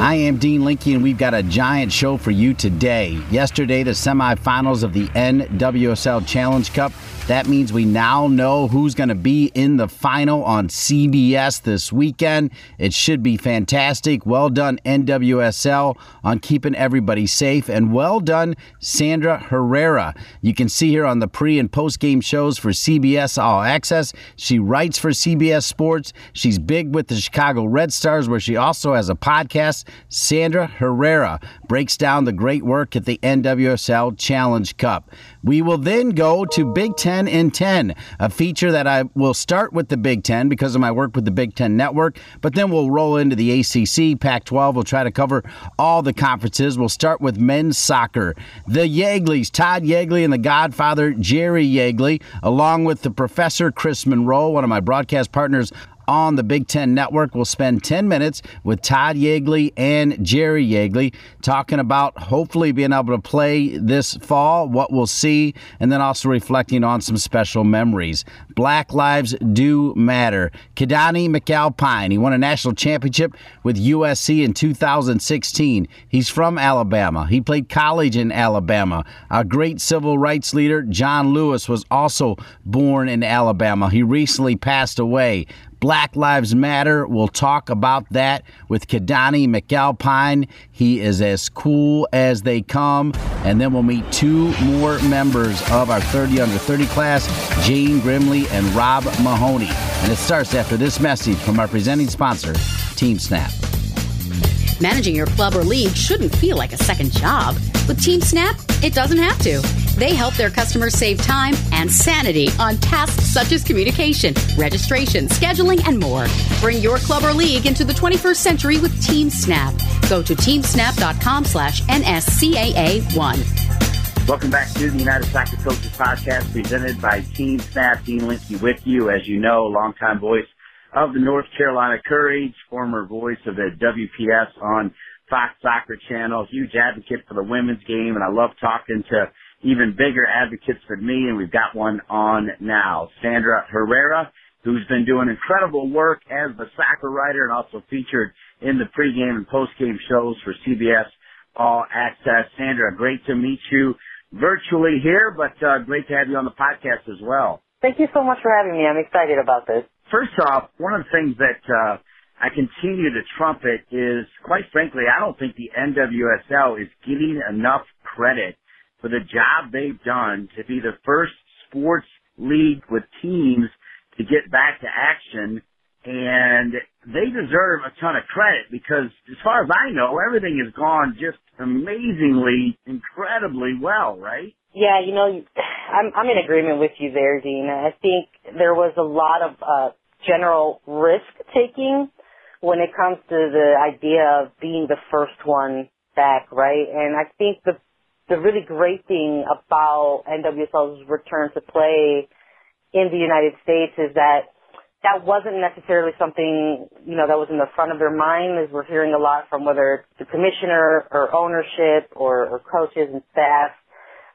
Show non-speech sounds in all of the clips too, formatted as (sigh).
I am Dean Linke, and we've got a giant show for you today. Yesterday, the semifinals of the NWSL Challenge Cup that means we now know who's going to be in the final on CBS this weekend. It should be fantastic. Well done, NWSL, on keeping everybody safe. And well done, Sandra Herrera. You can see her on the pre and post game shows for CBS All Access. She writes for CBS Sports. She's big with the Chicago Red Stars, where she also has a podcast. Sandra Herrera breaks down the great work at the NWSL Challenge Cup. We will then go to Big Ten in 10, a feature that I will start with the Big Ten because of my work with the Big Ten Network, but then we'll roll into the ACC, Pac 12. We'll try to cover all the conferences. We'll start with men's soccer. The Yeagleys, Todd Yeagley and the godfather, Jerry Yeagley, along with the professor, Chris Monroe, one of my broadcast partners on the Big Ten Network. We'll spend 10 minutes with Todd Yeagley and Jerry Yeagley talking about hopefully being able to play this fall, what we'll see, and then also reflecting on some special memories. Black Lives Do Matter. Keidane McAlpine, he won a national championship with USC in 2016. He's from Alabama. He played college in Alabama. A great civil rights leader, John Lewis, was also born in Alabama. He recently passed away. Black Lives Matter. We'll talk about that with Keidane McAlpine. He is as cool as they come. And then we'll meet two more members of our 30 under 30 class, Jane Grimley and Rob Mahoney. And it starts after this message from our presenting sponsor, Team Snap. Managing your club or league shouldn't feel like a second job. With Team Snap, it doesn't have to. They help their customers save time and sanity on tasks such as communication, registration, scheduling, and more. Bring your club or league into the 21st century with Team Snap. Go to teamsnap.com slash NSCAA1. Welcome back to the United Soccer Coaches Podcast presented by Team Snap. Dean Linke with you, as you know, longtime voice of the North Carolina Courage, former voice of the WPS on Fox Soccer Channel, huge advocate for the women's game, and I love talking to even bigger advocates for me, and we've got one on now. Sandra Herrera, who's been doing incredible work as the soccer writer and also featured in the pregame and postgame shows for CBS All Access. Sandra, great to meet you virtually here, but uh, great to have you on the podcast as well. Thank you so much for having me. I'm excited about this. First off, one of the things that uh, I continue to trumpet is, quite frankly, I don't think the NWSL is getting enough credit for the job they've done to be the first sports league with teams to get back to action. And they deserve a ton of credit because as far as I know, everything has gone just amazingly, incredibly well, right? Yeah, you know, I'm, I'm in agreement with you there, Dean. I think there was a lot of, uh, general risk taking when it comes to the idea of being the first one back, right? And I think the the really great thing about NWSL's return to play in the United States is that that wasn't necessarily something, you know, that was in the front of their mind as we're hearing a lot from whether it's the commissioner or ownership or, or coaches and staff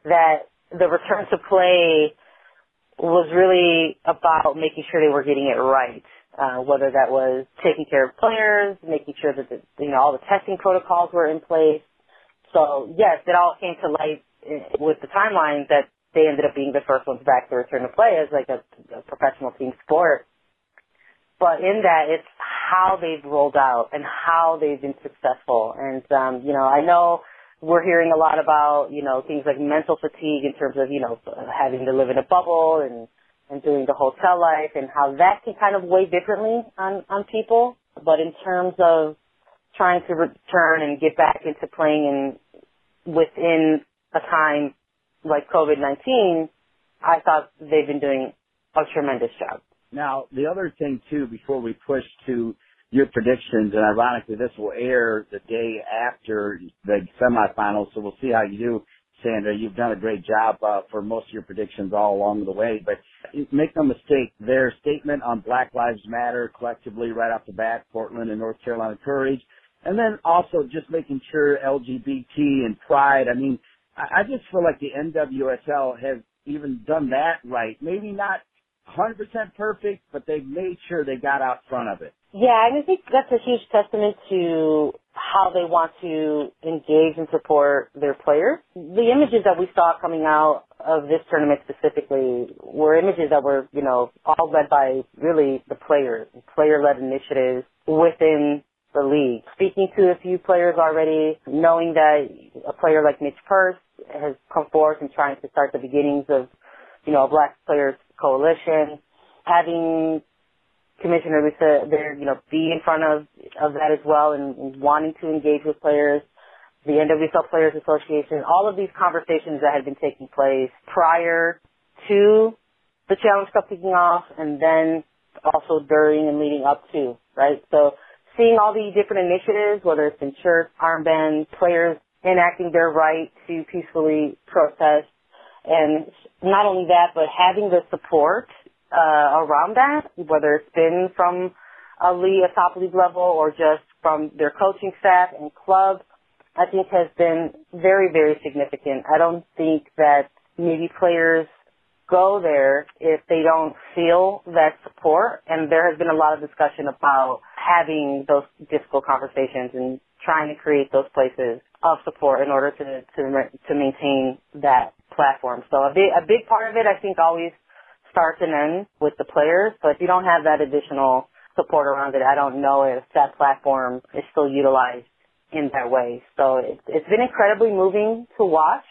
that the return to play was really about making sure they were getting it right. Uh, whether that was taking care of players, making sure that the, you know all the testing protocols were in place, so yes, it all came to light with the timeline that they ended up being the first ones back to return to play as like a, a professional team sport. But in that, it's how they've rolled out and how they've been successful. And um, you know, I know we're hearing a lot about you know things like mental fatigue in terms of you know having to live in a bubble and and doing the hotel life and how that can kind of weigh differently on on people. But in terms of trying to return and get back into playing within a time like COVID-19, I thought they've been doing a tremendous job. Now, the other thing too, before we push to your predictions, and ironically this will air the day after the semifinals, so we'll see how you do Sandra. You've done a great job uh, for most of your predictions all along the way. But make no mistake, their statement on Black Lives Matter collectively right off the bat, Portland and North Carolina Courage, and then also just making sure LGBT and pride. I mean, I, I just feel like the NWSL has even done that right. Maybe not 100% perfect, but they've made sure they got out front of it. Yeah, and I think that's a huge testament to how they want to engage and support their players. The images that we saw coming out of this tournament specifically were images that were, you know, all led by really the players, player-led initiatives within the league. Speaking to a few players already, knowing that a player like Midge Purce has come forth and trying to start the beginnings of, you know, a Black Players Coalition, having Commissioner Lisa there, you know, be in front of of that as well and, and wanting to engage with players, the NWSL Players Association, all of these conversations that had been taking place prior to the Challenge Cup kicking off and then also during and leading up to, right? So seeing all the different initiatives, whether it's in shirts, armbands, players enacting their right to peacefully protest, and not only that, but having the support uh, around that, whether it's been from a league, a top league level, or just from their coaching staff and club, I think has been very, very significant. I don't think that maybe players go there if they don't feel that support. And there has been a lot of discussion about having those difficult conversations and trying to create those places of support in order to to to maintain that platform. So a big a big part of it, I think, always starts and ends with the players. But if you don't have that additional support around it, I don't know if that platform is still utilized in that way. So it, it's been incredibly moving to watch.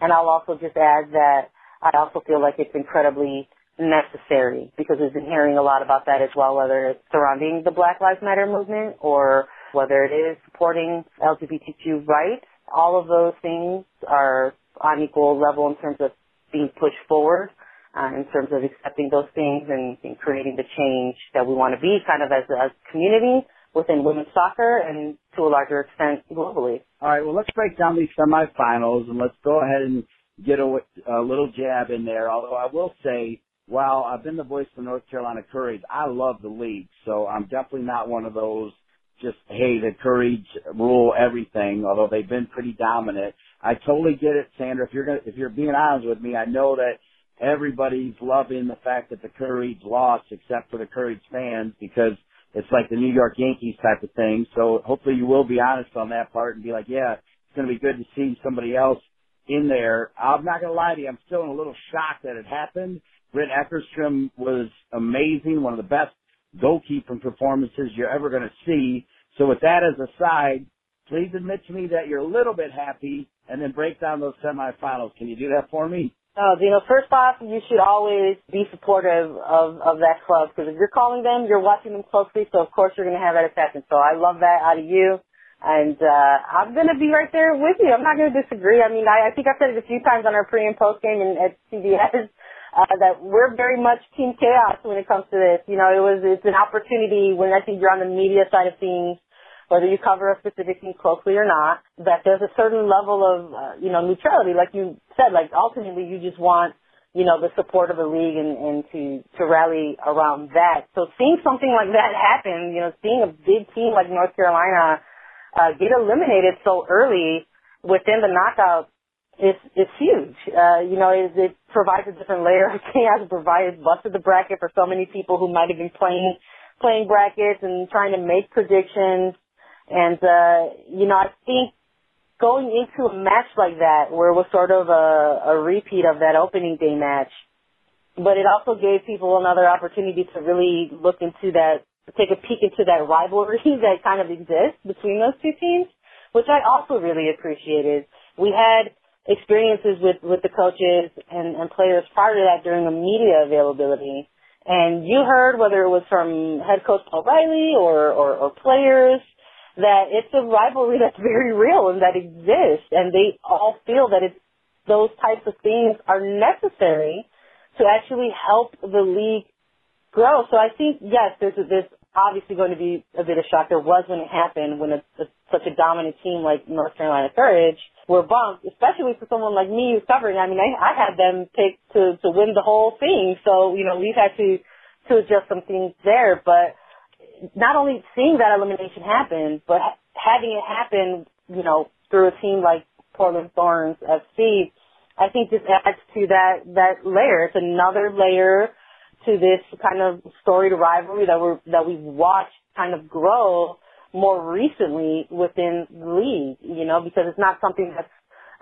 And I'll also just add that I also feel like it's incredibly necessary because we've been hearing a lot about that as well, whether it's surrounding the Black Lives Matter movement or whether it is supporting LGBTQ rights. All of those things are on equal level in terms of being pushed forward, uh, in terms of accepting those things and, and, creating the change that we want to be kind of as a, as a community within women's soccer and to a larger extent globally. All right, well, let's break down these semifinals and let's go ahead and get a, a little jab in there. Although I will say, while I've been the voice for North Carolina Courage, I love the league, so I'm definitely not one of those just hey the Courage rule everything. Although they've been pretty dominant, I totally get it, Sandra. If you're gonna, if you're being honest with me, I know that everybody's loving the fact that the Courage lost, except for the Courage fans, because it's like the New York Yankees type of thing. So hopefully you will be honest on that part and be like, yeah, it's going to be good to see somebody else in there. I'm not to lie to you. I'm still in a little shock that it happened. Britt Eckerstrom was amazing, one of the best goalkeeping performances you're ever to see. So with that as a side, please admit to me that you're a little bit happy and then break down those semifinals. Can you do that for me? Uh, you know, first off, you should always be supportive of, of that club because if you're calling them, you're watching them closely, so of course you're going to have that attachment. So I love that out of you. And, uh, I'm going to be right there with you. I'm not going to disagree. I mean, I, I think I've said it a few times on our pre and post game and at CBS, (laughs) uh, that we're very much team chaos when it comes to this. You know, it was, it's an opportunity when I think you're on the media side of things whether you cover a specific team closely or not, that there's a certain level of, uh, you know, neutrality. Like you said, like ultimately you just want, you know, the support of the league and, and to, to rally around that. So seeing something like that happen, you know, seeing a big team like North Carolina, uh, get eliminated so early within the knockout is, is huge. Uh, you know, it, it provides a different layer of (laughs) chaos, It provides busted the bracket for so many people who might have been playing, playing brackets and trying to make predictions and, uh, you know, I think going into a match like that, where it was sort of a, a repeat of that opening day match, but it also gave people another opportunity to really look into that, take a peek into that rivalry (laughs) that kind of exists between those two teams, which I also really appreciated. We had experiences with, with the coaches and, and players prior to that during the media availability. And you heard whether it was from head coach Paul Riley or, or, or players that it's a rivalry that's very real and that exists, and they all feel that it's those types of things are necessary to actually help the league grow. So I think yes, there's this obviously going to be a bit of shock. There was when it happened when a, a, such a dominant team like North Carolina Courage were bumped, especially for someone like me who's covering. I mean, I, I had them pick to to win the whole thing, so you know we've had to to adjust some things there. But not only seeing that elimination happen, but ha- having it happen, you know, through a team like Portland Thorns FC, I think this adds to that that layer. It's another layer to this kind of storied rivalry that we're that we've watched kind of grow more recently within the league, you know, because it's not something that's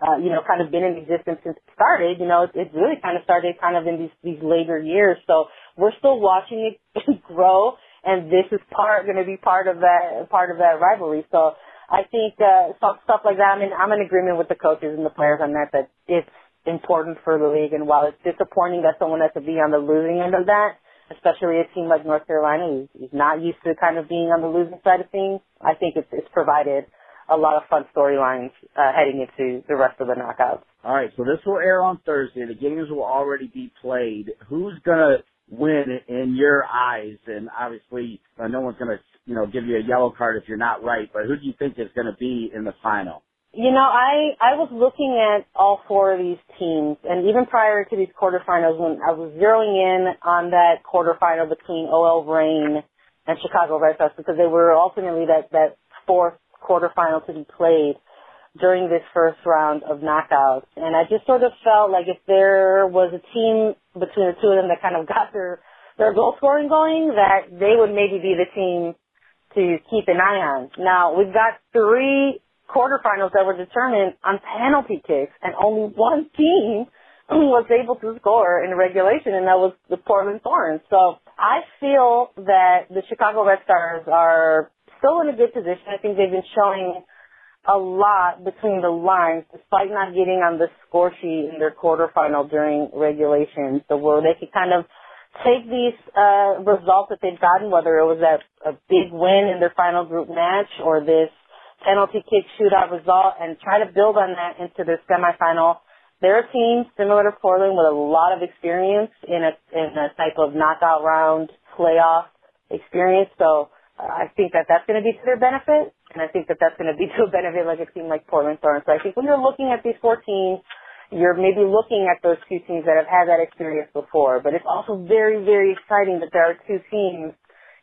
uh, you know, kind of been in existence since it started. You know, it, it really kind of started kind of in these these later years. So we're still watching it (laughs) grow, and this is part going to be part of that part of that rivalry. So I think uh, stuff stuff like that. I mean, I'm in agreement with the coaches and the players on that. That it's important for the league. And while it's disappointing that someone has to be on the losing end of that, especially a team like North Carolina who's, not used to kind of being on the losing side of things, I think it's, it's provided a lot of fun storylines uh, heading into the rest of the knockouts. All right, so this will air on Thursday. The games will already be played. Who's gonna win in your eyes? And obviously, uh, no one's gonna, you know, give you a yellow card if you're not right. But who do you think is gonna be in the final? You know, I I was looking at all four of these teams, and even prior to these quarterfinals, when I was zeroing in on that quarterfinal between OL Reign and Chicago Red Sox, because they were ultimately that that fourth quarterfinal to be played during this first round of knockouts, and I just sort of felt like if there was a team between the two of them that kind of (laughs) got their their goal scoring going, that they would maybe be the team to keep an eye on. Now we've got three quarterfinals that were determined on penalty kicks, and only one team (clears throat) was able to score in regulation, and that was the Portland Thorns. So I feel that the Chicago Red Stars are still in a good position. I think they've been showing a lot between the lines, despite not getting on the score sheet in their quarterfinal during regulation. So where they could kind of take these uh, results that they've gotten, whether it was a, a big win in their final group match or this penalty kick shootout result and try to build on that into the semifinal. They're a team similar to Portland with a lot of experience in a in a type of knockout round playoff experience. So uh, I think that that's going to be to their benefit, and I think that that's going to be (laughs) to a benefit like a team like Portland Thorns. So I think when you're looking at these four teams, you're maybe looking at those two teams that have had that experience before. But it's also very very exciting that there are two teams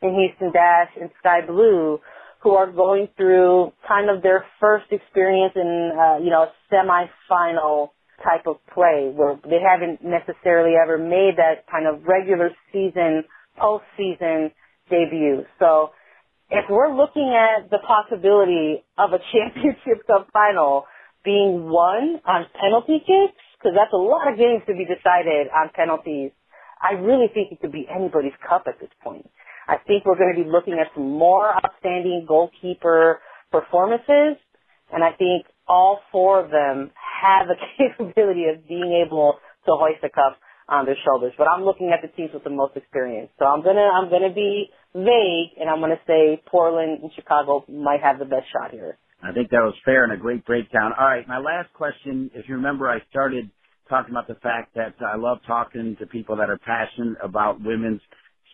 in Houston Dash and Sky Blue who are going through kind of their first experience in, uh, you know, semifinal type of play where they haven't necessarily ever made that kind of regular season, postseason debut. So if we're looking at the possibility of a (laughs) championship cup final being won on penalty kicks, because that's a lot of games to be decided on penalties, I really think it could be anybody's cup at this point. I think we're going to be looking at some more outstanding goalkeeper performances, and I think all four of them have the (laughs) capability of being able to hoist a cup on their shoulders. But I'm looking at the teams with the most experience, so I'm gonna I'm gonna be vague, and I'm gonna say Portland and Chicago might have the best shot here. I think that was fair and a great breakdown. All right, my last question. If you remember, I started talking about the fact that I love talking to people that are passionate about women's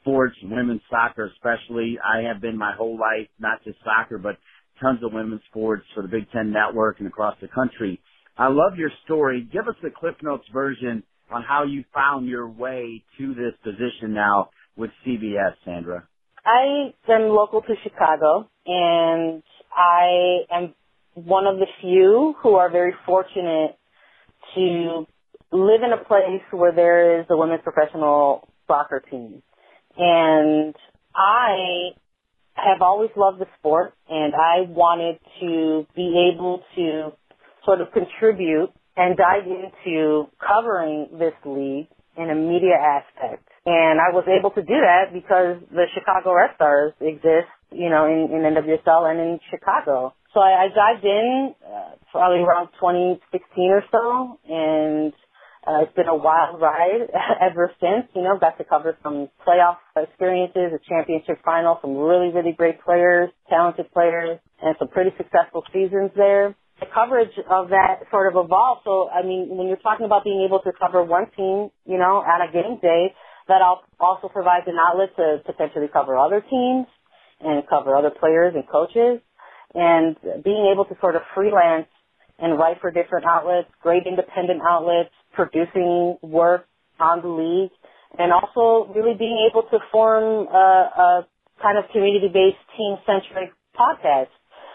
sports, women's soccer especially. I have been my whole life, not just soccer, but tons of women's sports for the Big Ten Network and across the country. I love your story. Give us the Cliff Notes version on how you found your way to this position now with CBS, Sandra. I am local to Chicago, and I am one of the few who are very fortunate to live in a place where there is a women's professional soccer team. And I have always loved the sport and I wanted to be able to sort of contribute and dive into covering this league in a media aspect. And I was able to do that because the Chicago Red Stars exist, you know, in, in NWSL and in Chicago. So I, I dived in uh, probably around 2016 or so and uh, it's been a wild ride (laughs) ever since. You know, got to cover some playoff experiences, a championship final, some really, really great players, talented players, and some pretty successful seasons there. The coverage of that sort of evolved. So, I mean, when you're talking about being able to cover one team, you know, on a game day, that also provides an outlet to potentially cover other teams. and cover other players and coaches. And being able to sort of freelance and write for different outlets, great independent outlets, producing work on the league, and also really being able to form a, a kind of community-based, team-centric podcast,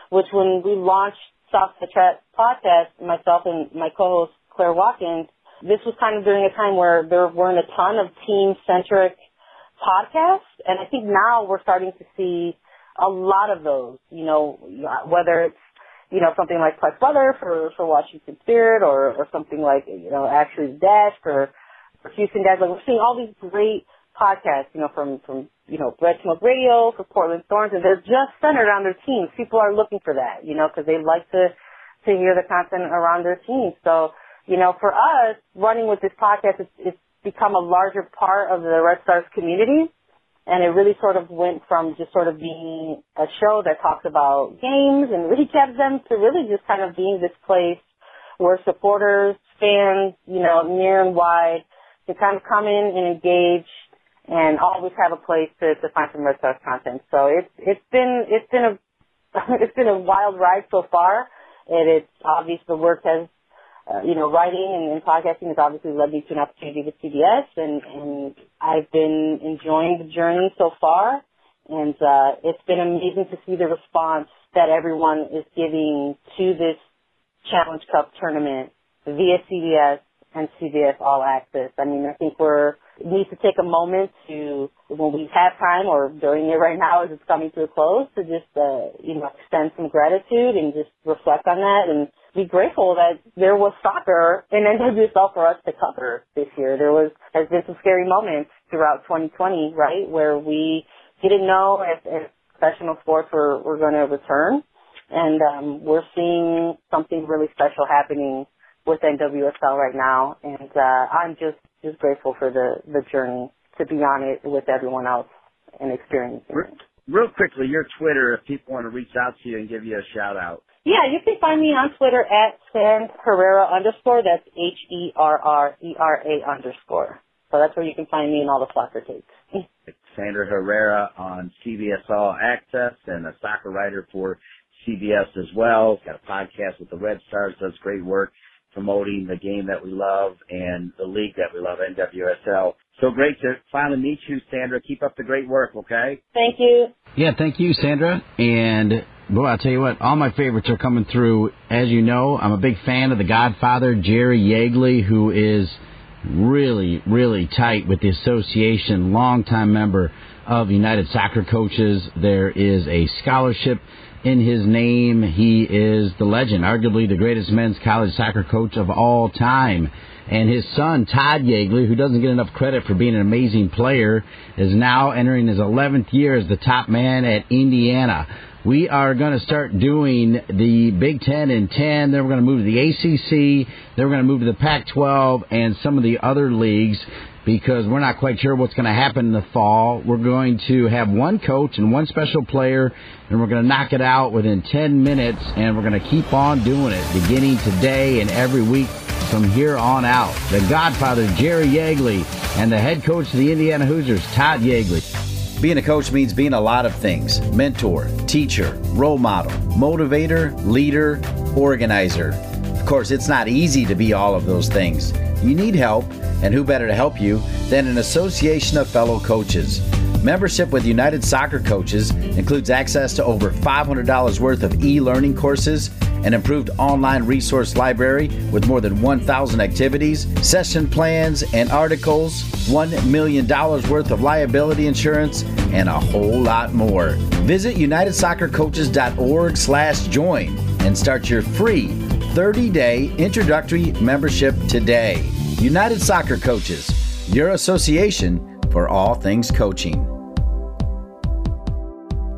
which when we launched Soft Chat podcast, myself and my co-host Claire Watkins, this was kind of during a time where there weren't a ton of team-centric podcasts, and I think now we're starting to see a lot of those. You know, whether it's you know something like Plex Weather for for Washington Spirit, or or something like you know Ashley's for for Houston Dash. Like we're seeing all these great podcasts, you know, from from you know Red Smoke Radio for Portland Thorns, and they're just centered on their teams. People are looking for that, you know, because they like to to hear the content around their teams. So you know, for us, running with this podcast, it's, it's become a larger part of the Red Stars community. And it really sort of went from just sort of being a show that talks about games and recaps them to really just kind of being this place where supporters, fans, you know, near and wide can kind of come in and engage and always have a place to, to find some Red Stars content. So it's, it's been, it's been a, (laughs) it's been a wild ride so far. And it's obvious the work has uh, you know, writing and, and, podcasting has obviously led me to an opportunity with CBS, and, and I've been enjoying the journey so far. And uh, it's been amazing to see the response that everyone is giving to this Challenge Cup tournament via CBS and CBS All Access. I mean, I think we're need to take a moment to, when we have time or during it right now as it's coming to a close, to just, uh, you know, extend some gratitude and just reflect on that and be grateful that there was soccer in NWSL for us to cover this year. There was has been some scary moments throughout 2020, right, where we didn't know if, if professional sports were, were going to return, and um, we're seeing something really special happening with NWSL right now, and uh, I'm just just grateful for the the journey to be on it with everyone else and experiencing it. Real quickly, your Twitter, if people want to reach out to you and give you a shout out. Yeah, you can find me on Twitter at Sand Herrera underscore. That's H E R R E R A underscore. So that's where you can find me and all the soccer takes. Sandra Herrera on CBS All Access and a soccer writer for CBS as well. Got a podcast with the Red Stars, does great work promoting the game that we love and the league that we love, NWSL. So great to finally meet you, Sandra. Keep up the great work, okay? Thank you. Yeah, thank you, Sandra. And boy, I'll tell you what, all my favorites are coming through. As you know, I'm a big fan of the Godfather, Jerry Yeagley, who is really, really tight with the association, longtime member of United Soccer Coaches. There is a scholarship in his name. He is the legend, arguably the greatest men's college soccer coach of all time. And his son, Todd Yeagley, who doesn't get enough credit for being an amazing player, is now entering his 11th year as the top man at Indiana. We are going to start doing the Big Ten in 10. Then we're going to move to the ACC. Then we're going to move to the Pac 12 and some of the other leagues because we're not quite sure what's going to happen in the fall. We're going to have one coach and one special player, and we're going to knock it out within 10 minutes, and we're going to keep on doing it beginning today and every week from here on out. The Godfather, Jerry Yeagley, and the head coach of the Indiana Hoosiers, Todd Yeagley. Being a coach means being a lot of things mentor, teacher, role model, motivator, leader, organizer. Of course, it's not easy to be all of those things. You need help, and who better to help you than an association of fellow coaches? Membership with United Soccer Coaches includes access to over $500 worth of e learning courses, an improved online resource library with more than 1,000 activities, session plans and articles, $1 million worth of liability insurance, and a whole lot more. Visit unitedsoccercoaches.org slash join and start your free 30-day introductory membership today. United Soccer Coaches, your association for all things coaching.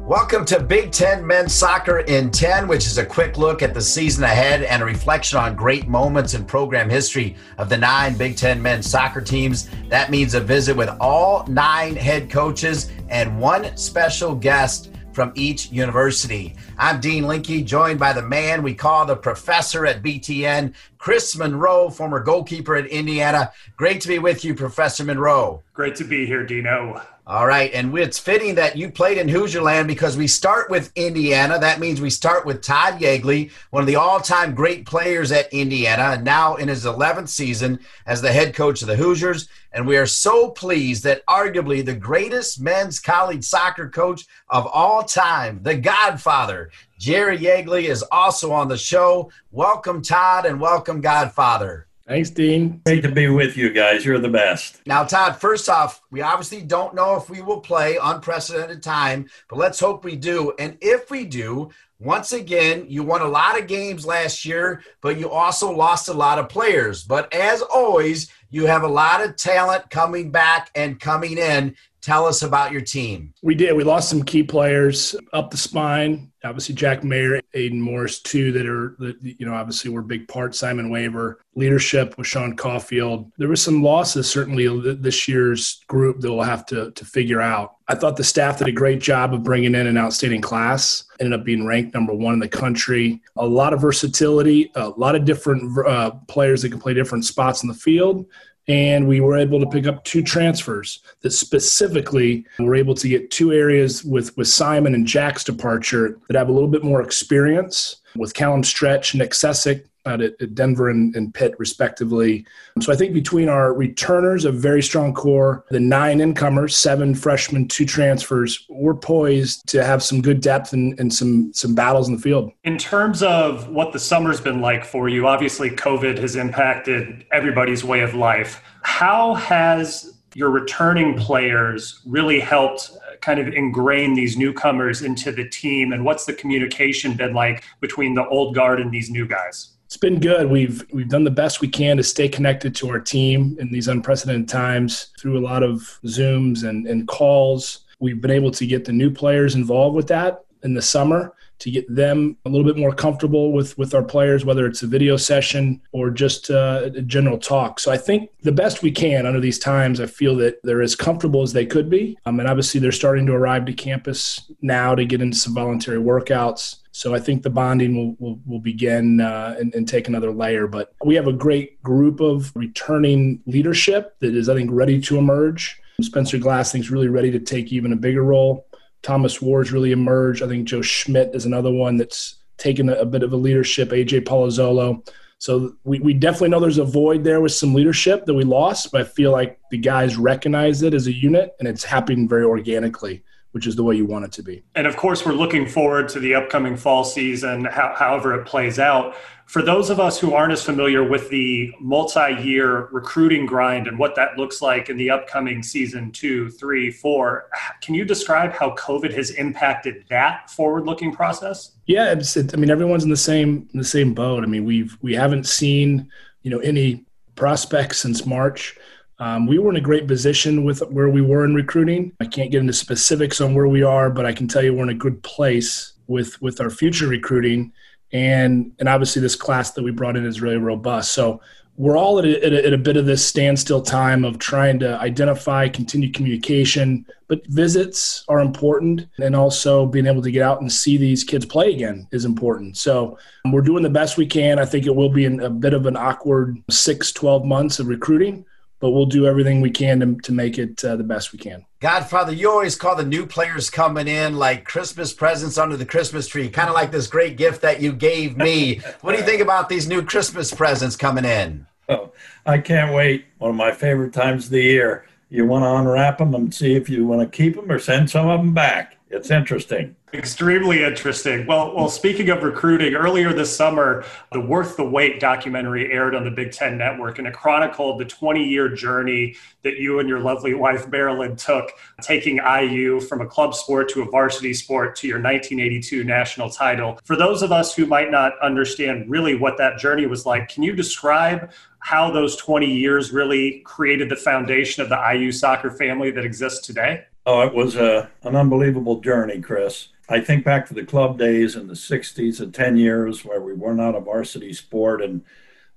Welcome to Big Ten Men's Soccer in 10, which is a quick look at the season ahead and a reflection on great moments in program history of the nine Big Ten men's soccer teams. That means a visit with all nine head coaches and one special guest from each university. I'm Dean Linke, joined by the man we call the professor at BTN, Chris Monroe, former goalkeeper at Indiana. Great to be with you, Professor Monroe. Great to be here, Dino. All right, and it's fitting that you played in Hoosierland because we start with Indiana. That means we start with Todd Yeagley, one of the all-time great players at Indiana, and now in his 11th season as the head coach of the Hoosiers. And we are so pleased that arguably the greatest men's college soccer coach of all time, the Godfather, Jerry Yeagley, is also on the show. Welcome, Todd, and welcome, Godfather. Thanks, Dean. Great to be with you guys. You're the best. Now, Todd, first off, we obviously don't know if we will play unprecedented time, but let's hope we do. And if we do, once again, you won a lot of games last year, but you also lost a lot of players. But as always, you have a lot of talent coming back and coming in. Tell us about your team. We did. We lost some key players up the spine. Obviously, Jack Mayer, Aidan Morris, two that are, you know, obviously were big part. Simon Waever, leadership with Sean Caulfield. There were some losses, certainly, this year's group that we'll have to, to figure out. I thought the staff did a great job of bringing in an outstanding class, ended up being ranked number one in the country. A lot of versatility, a lot of different uh, players that can play different spots in the field and we were able to pick up two transfers that specifically were able to get two areas with with Simon and Jack's departure that have a little bit more experience with Callum Stretch, Nyk Sessock Uh, at, at Denver and, and, Pitt, respectively. So I think between our returners, a very strong core, the nine incomers, seven freshmen, two transfers, we're poised to have some good depth and, and some some battles in the field. In terms of what the summer's been like for you, obviously COVID has impacted everybody's way of life. How has your returning players really helped uh, kind of ingrain these newcomers into the team and what's the communication been like between the old guard and these new guys been good. We've we've done the best we can to stay connected to our team in these unprecedented times through a lot of Zooms and, and calls. We've been able to get the new players involved with that in the summer to get them a little bit more comfortable with with our players, whether it's a video session or just uh, a general talk. So I think the best we can under these times. I feel that they're as comfortable as they could be, um, and obviously they're starting to arrive to campus now to get into some voluntary workouts. So I think the bonding will will, will begin uh, and, and, take another layer. But we have a great group of returning leadership that is, I think, ready to emerge. Spencer Glass thinks really ready to take even a bigger role. Thomas Ward's really emerged. I think Joe Schmidt is another one that's taken a, a bit of a leadership. AJ Palazzolo. So we, we definitely know there's a void there with some leadership that we lost, but I feel like the guys recognize it as a unit and it's happening very organically which is the way you want it to be. And of course, we're looking forward to the upcoming fall season, how, however it plays out. For those of us who aren't as familiar with the multi year recruiting grind and what that looks like in the upcoming season two, three, four, can you describe how COVID has impacted that forward looking process? Yeah, it, I mean, everyone's in the same in the same boat. I mean, we've we haven't seen you know any prospects since March. Um, we were in a great position with where we were in recruiting. I can't get into specifics on where we are, but I can tell you we're in a good place with with our future recruiting, and and obviously this class that we brought in is really robust. So we're all at a, at a, at a bit of this standstill time of trying to identify, continue communication, but visits are important, and also being able to get out and see these kids play again is important. So we're doing the best we can. I think it will be a bit of an awkward six, 12 months of recruiting but we'll do everything we can to, to make it uh, the best we can. Godfather, you always call the new players coming in like Christmas presents under the Christmas tree, kind of like this great gift that you gave me. (laughs) what do you think about these new Christmas presents coming in? Oh, I can't wait. One of my favorite times of the year. You want to unwrap them and see if you want to keep them or send some of them back. It's interesting. Extremely interesting. Well, well, speaking of recruiting, earlier this summer, the Worth the Wait documentary aired on the Big Ten Network, and it chronicled the 20 year journey that you and your lovely wife, Marilyn, took, taking IU from a club sport to a varsity sport to your 1982 national title. For those of us who might not understand really what that journey was like, can you describe how those 20 years really created the foundation of the IU soccer family that exists today? Oh, it was a, an unbelievable journey, Chris. I think back to the club days in the 60s, the 10 years where we were not a varsity sport, and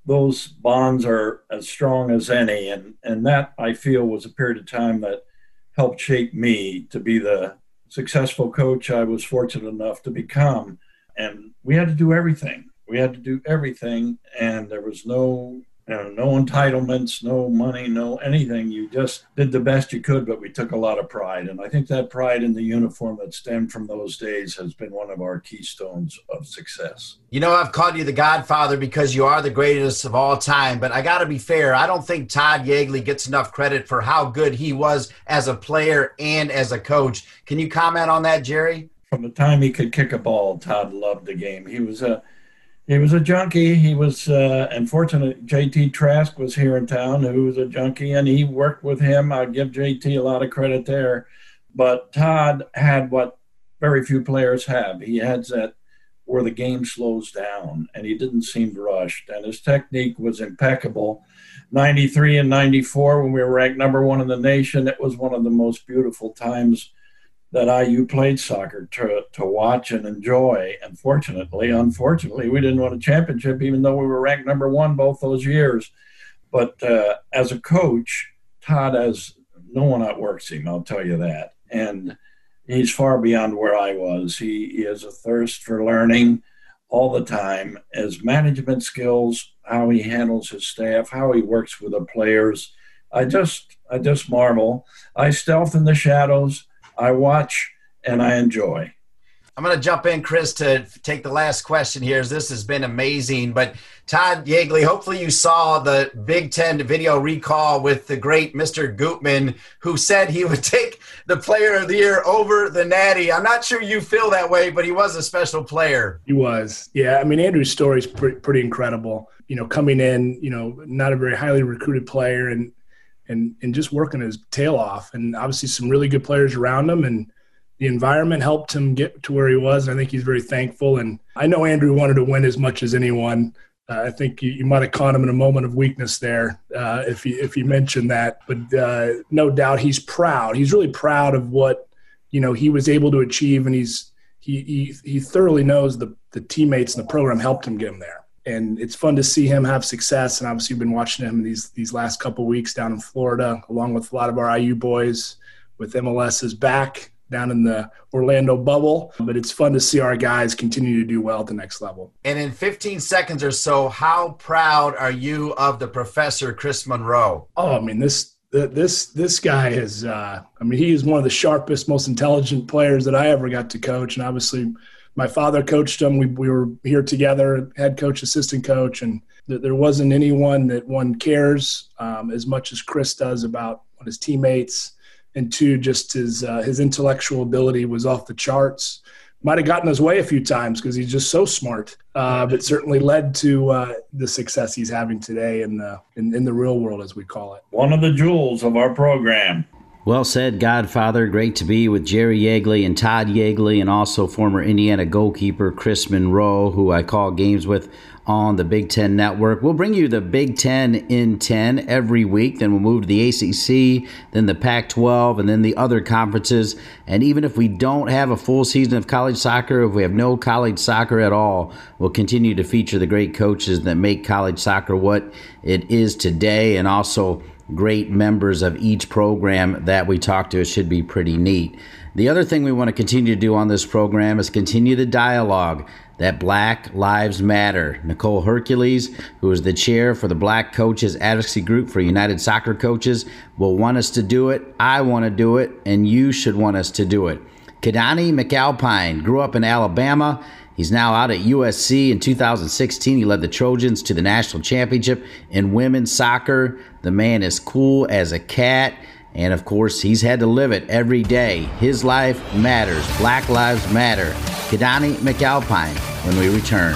those bonds are as strong as any. And, and that, I feel, was a period of time that helped shape me to be the successful coach I was fortunate enough to become. And we had to do everything We had to do everything, and there was no you know, no entitlements, no money, no anything. You just did the best you could, but we took a lot of pride. And I think that pride in the uniform that stemmed from those days has been one of our keystones of success. You know, I've called you the Godfather because you are the greatest of all time, but I got to be fair. I don't think Todd Yeagley gets enough credit for how good he was as a player and as a coach. Can you comment on that, Jerry? From the time he could kick a ball, Todd loved the game. He was a he was a junkie. He was uh, unfortunate. JT Trask was here in town, who was a junkie, and he worked with him. I give JT a lot of credit there. But Todd had what very few players have. He had that where the game slows down, and he didn't seem rushed, and his technique was impeccable. 93 and 94, when we were ranked number one in the nation, it was one of the most beautiful times that IU played soccer to, to watch and enjoy. And fortunately, unfortunately, we didn't win a championship, even though we were ranked number one both those years. But uh, as a coach, Todd has no one outworks him, I'll tell you that. And he's far beyond where I was. He, he has a thirst for learning all the time. His management skills, how he handles his staff, how he works with the players. I just I just marvel. I stealth in the shadows. I watch and I enjoy. I'm going to jump in, Chris, to take the last question here. This has been amazing. But Todd Yeagley, hopefully you saw the Big Ten video recall with the great Mr. Gutman, who said he would (laughs) take the player of the year over the Natty. I'm not sure you feel that way, but he was a special player. He was. Yeah. I mean, Andrew's story is pretty, pretty incredible. You know, coming in, you know, not a very highly recruited player and – and and just working his tail off. And obviously, some really good players around him, and the environment helped him get to where he was. And I think he's very thankful. And I know Andrew wanted to win as much as anyone. Uh, I think you, you, might have caught him in a moment of weakness there uh, if you if you mentioned that. But uh, no doubt he's proud. He's really proud of what you know he was able to achieve, and he's he he, he thoroughly knows the the teammates and the program helped him get him there and it's fun to see him have success. And obviously, we've been watching him these these last couple weeks down in Florida, along with a lot of our IU boys. With MLS is back down in the Orlando bubble, but it's fun to see our guys continue to do well at the next level. And in 15 seconds or so, how proud are you of the professor Chris Monroe? Oh, I mean this this this guy is uh, I mean he is one of the sharpest, most intelligent players that I ever got to coach, and obviously my father coached him. We, we were here together, head coach, assistant coach, and th- there wasn't anyone that one cares um, as much as Chris does about his teammates. And two, just his uh, his intellectual ability was off the charts. Might have gotten his way a few times because he's just so smart, uh, but certainly led to uh, the success he's having today in the in, in the real world, as we call it. One of the jewels of our program. Well said, Godfather. Great to be with Jerry Yeagley and Todd Yeagley, and also former Indiana goalkeeper Chris Monroe, who I call games with on the Big Ten Network. We'll bring you the Big Ten in 10 every week. Then we'll move to the ACC, then the Pac 12, and then the other conferences. And even if we don't have a full season of college soccer, if we have no college soccer at all, we'll continue to feature the great coaches that make college soccer what it is today and also great members of each program that we talk to. It should be pretty neat. The other thing we want to continue to do on this program is continue the dialogue that Black Lives Matter. Nicole Hercules, who is the chair for the Black Coaches Advocacy Group for United Soccer Coaches, will want us to do it. I want to do it, and you should want us to do it. Keidane McAlpine grew up in Alabama He's now out at USC. In 2016, he led the Trojans to the national championship in women's soccer. The man is cool as a cat. And of course, he's had to live it every day. His life matters. Black Lives Matter. Keidane McAlpine when we return.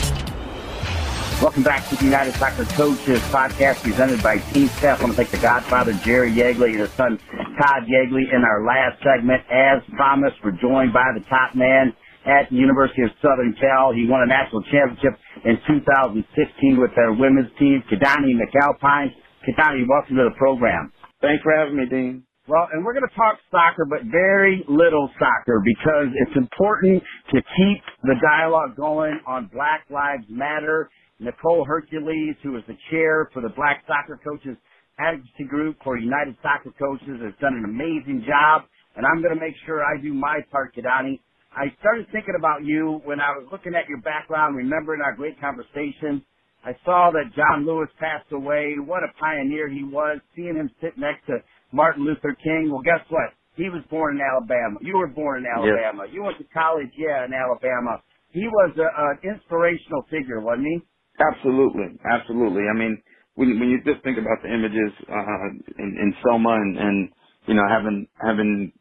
Welcome back to the United Soccer Coaches podcast presented by Team Snap. I want to thank the Godfather Jerry Yeagley and his son Todd Yeagley in our last segment. As promised, we're joined by the top man at the University of Southern Cal. He won a national championship in 2016 with their women's team. Keidane McAlpine. Keidane, welcome to the program. Thanks for having me, Dean. Well, and we're going to talk soccer, but very little soccer because it's important to keep the dialogue going on Black Lives Matter. Nicole Hercules, who is the chair for the Black Soccer Coaches Advocacy Group for United Soccer Coaches, has done an amazing job, and I'm going to make sure I do my part, Keidane. I started thinking about you when I was looking at your background, remembering our great conversation. I saw that John Lewis passed away. What a pioneer he was. Seeing him sit next to Martin Luther King. Well, guess what? He was born in Alabama. You were born in Alabama. Yes. You went to college, yeah, in Alabama. He was a, an inspirational figure, wasn't he? Absolutely, absolutely. I mean, when when you just think about the images uh, in, in Selma and, and you know having having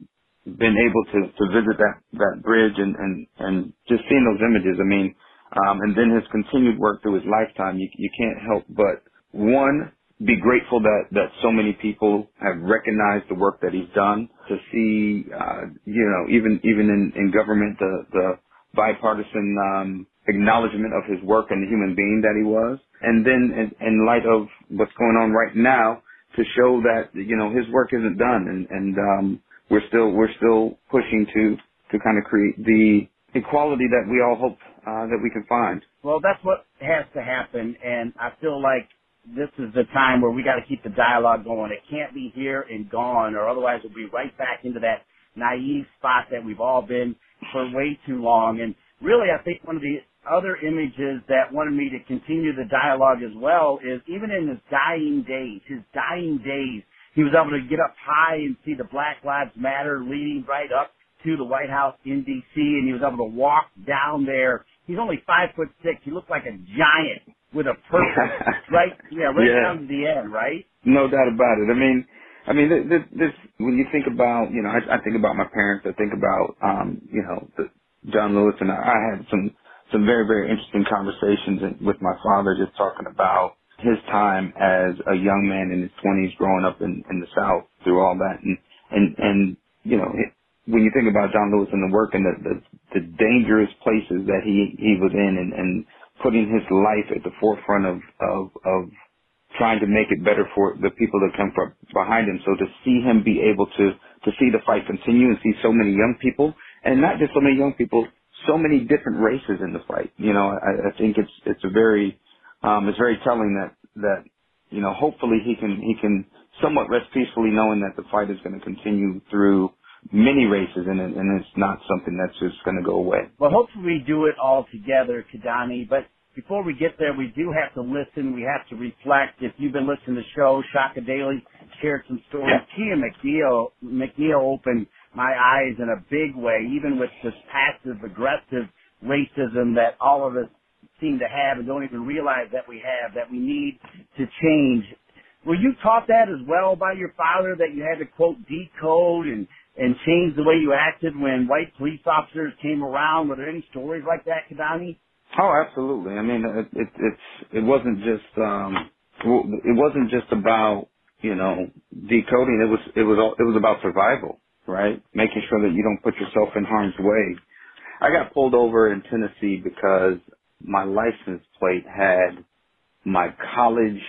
been able to to visit that that bridge and and and just seeing those images, I mean, um, and then his continued work through his lifetime, you you can't help but one be grateful that that so many people have recognized the work that he's done. To see, uh, you know, even even in, in government, the the bipartisan um, acknowledgement of his work and the human being that he was, and then in, in light of what's going on right now, to show that you know his work isn't done, and and um, we're still we're still pushing to to kind of create the equality that we all hope uh, that we can find. Well, that's what has to happen, and I feel like this is the time where we got to keep the dialogue going. It can't be here and gone, or otherwise we'll be right back into that naive spot that we've all been for way too long. And really, I think one of the other images that wanted me to continue the dialogue as well is even in his dying days, his dying days, he was able to get up high and see the Black Lives Matter leading right up to the White House in D.C. and he was able to walk down there. He's only five foot six. He looked like a giant with a purpose, (laughs) right? Yeah, right yeah. down to the end, right? No doubt about it. I mean, I mean, this, this when you think about, you know, I, I think about my parents. I think about, um, you know, the, John Lewis and I, I had some some very very interesting conversations with my father, just talking about his time as a young man in his twenties, growing up in in the South through all that, and and and you know, it, when you think about John Lewis and the work and the the, the dangerous places that he he was in, and and putting his life at the forefront of, of, of trying to make it better for the people that come from behind him. So to see him be able to, to see the fight continue and see so many young people, and not just so many young people, so many different races in the fight. You know, I, I think it's, it's a very, um, it's very telling that, that, you know, hopefully he can, he can somewhat rest peacefully knowing that the fight is going to continue through many races, and, and it's not something that's just going to go away. Well, hopefully we do it all together, Keidane. But before we get there, we do have to listen. We have to reflect. If you've been listening to the show, Shaka Daly shared some stories. Tia McNeil, McNeil opened my eyes in a big way, even with this passive aggressive racism that all of us seem to have and don't even realize that we have, that we need to change. Were you taught that as well by your father that you had to quote decode and and change the way you acted when white police officers came around? Were there any stories like that, Keidane? Oh, absolutely. I mean, it, it, it's it wasn't just um, it wasn't just about you know decoding. It was it was all, it was about survival, right? Making sure that you don't put yourself in harm's way. I got pulled over in Tennessee because my license plate had my college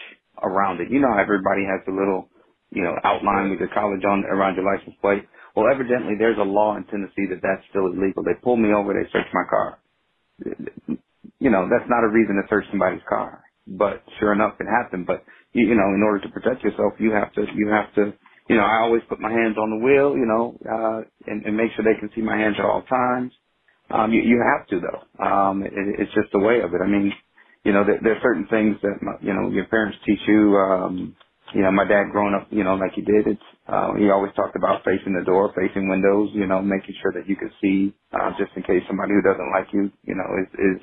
around it. You know, everybody has a little you know outline with your college on around your license plate. Well, evidently there's a law in Tennessee that that's still illegal. They pulled me over, they searched my car. You know, that's not a reason to search somebody's car. But sure enough, it happened. But you, you know, in order to protect yourself, you have to, you have to, you know, I always put my hands on the wheel, you know, uh, and, and make sure they can see my hands at all times. Um, you, you have to though. Um, it, it's just the way of it. I mean, you know, there, there are certain things that, you know, your parents teach you, um, you know, my dad growing up, you know, like he did, it's, uh, he always talked about facing the door, facing windows, you know, making sure that you can see, uh, just in case somebody who doesn't like you, you know, is, is,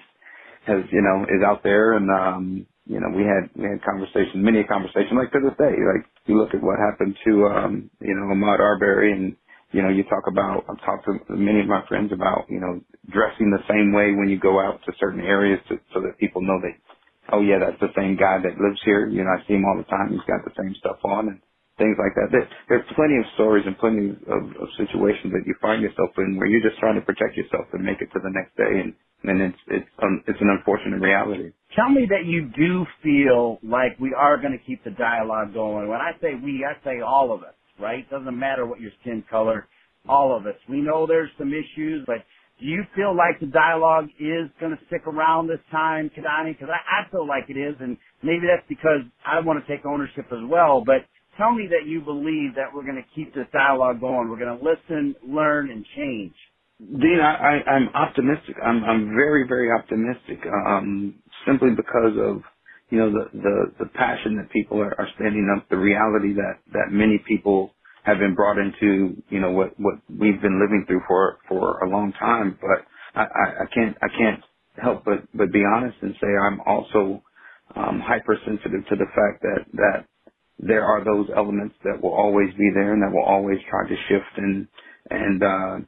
has, you know, is out there. And, um, you know, we had, we had conversations, many a conversation, like to this day, like you look at what happened to, um, you know, Ahmaud Arbery and, you know, you talk about, I've talked to many of my friends about, you know, dressing the same way when you go out to certain areas to, so that people know that oh yeah, that's the same guy that lives here. You know, I see him all the time. He's got the same stuff on, and things like that. There are plenty of stories and plenty of, of situations that you find yourself in where you're just trying to protect yourself and make it to the next day, and and it's it's um, it's an unfortunate reality. Tell me that you do feel like we are going to keep the dialogue going. When I say we, I say all of us, right? Doesn't matter what your skin color, all of us. We know there's some issues, but do you feel like the dialogue is going to stick around this time, Keidane? Because I, I feel like it is, and maybe that's because I want to take ownership as well. But tell me that you believe that we're going to keep this dialogue going. We're going to listen, learn, and change. Dean, I, I, I'm optimistic. I'm, I'm very, very optimistic. Um, simply because of you know the the, the passion that people are, are standing up, the reality that that many people have been brought into you know what what we've been living through for for a long time. But I, I, I can't I can't help but but be honest and say I'm also um, hypersensitive to the fact that that there are those elements that will always be there and that will always try to shift and and uh,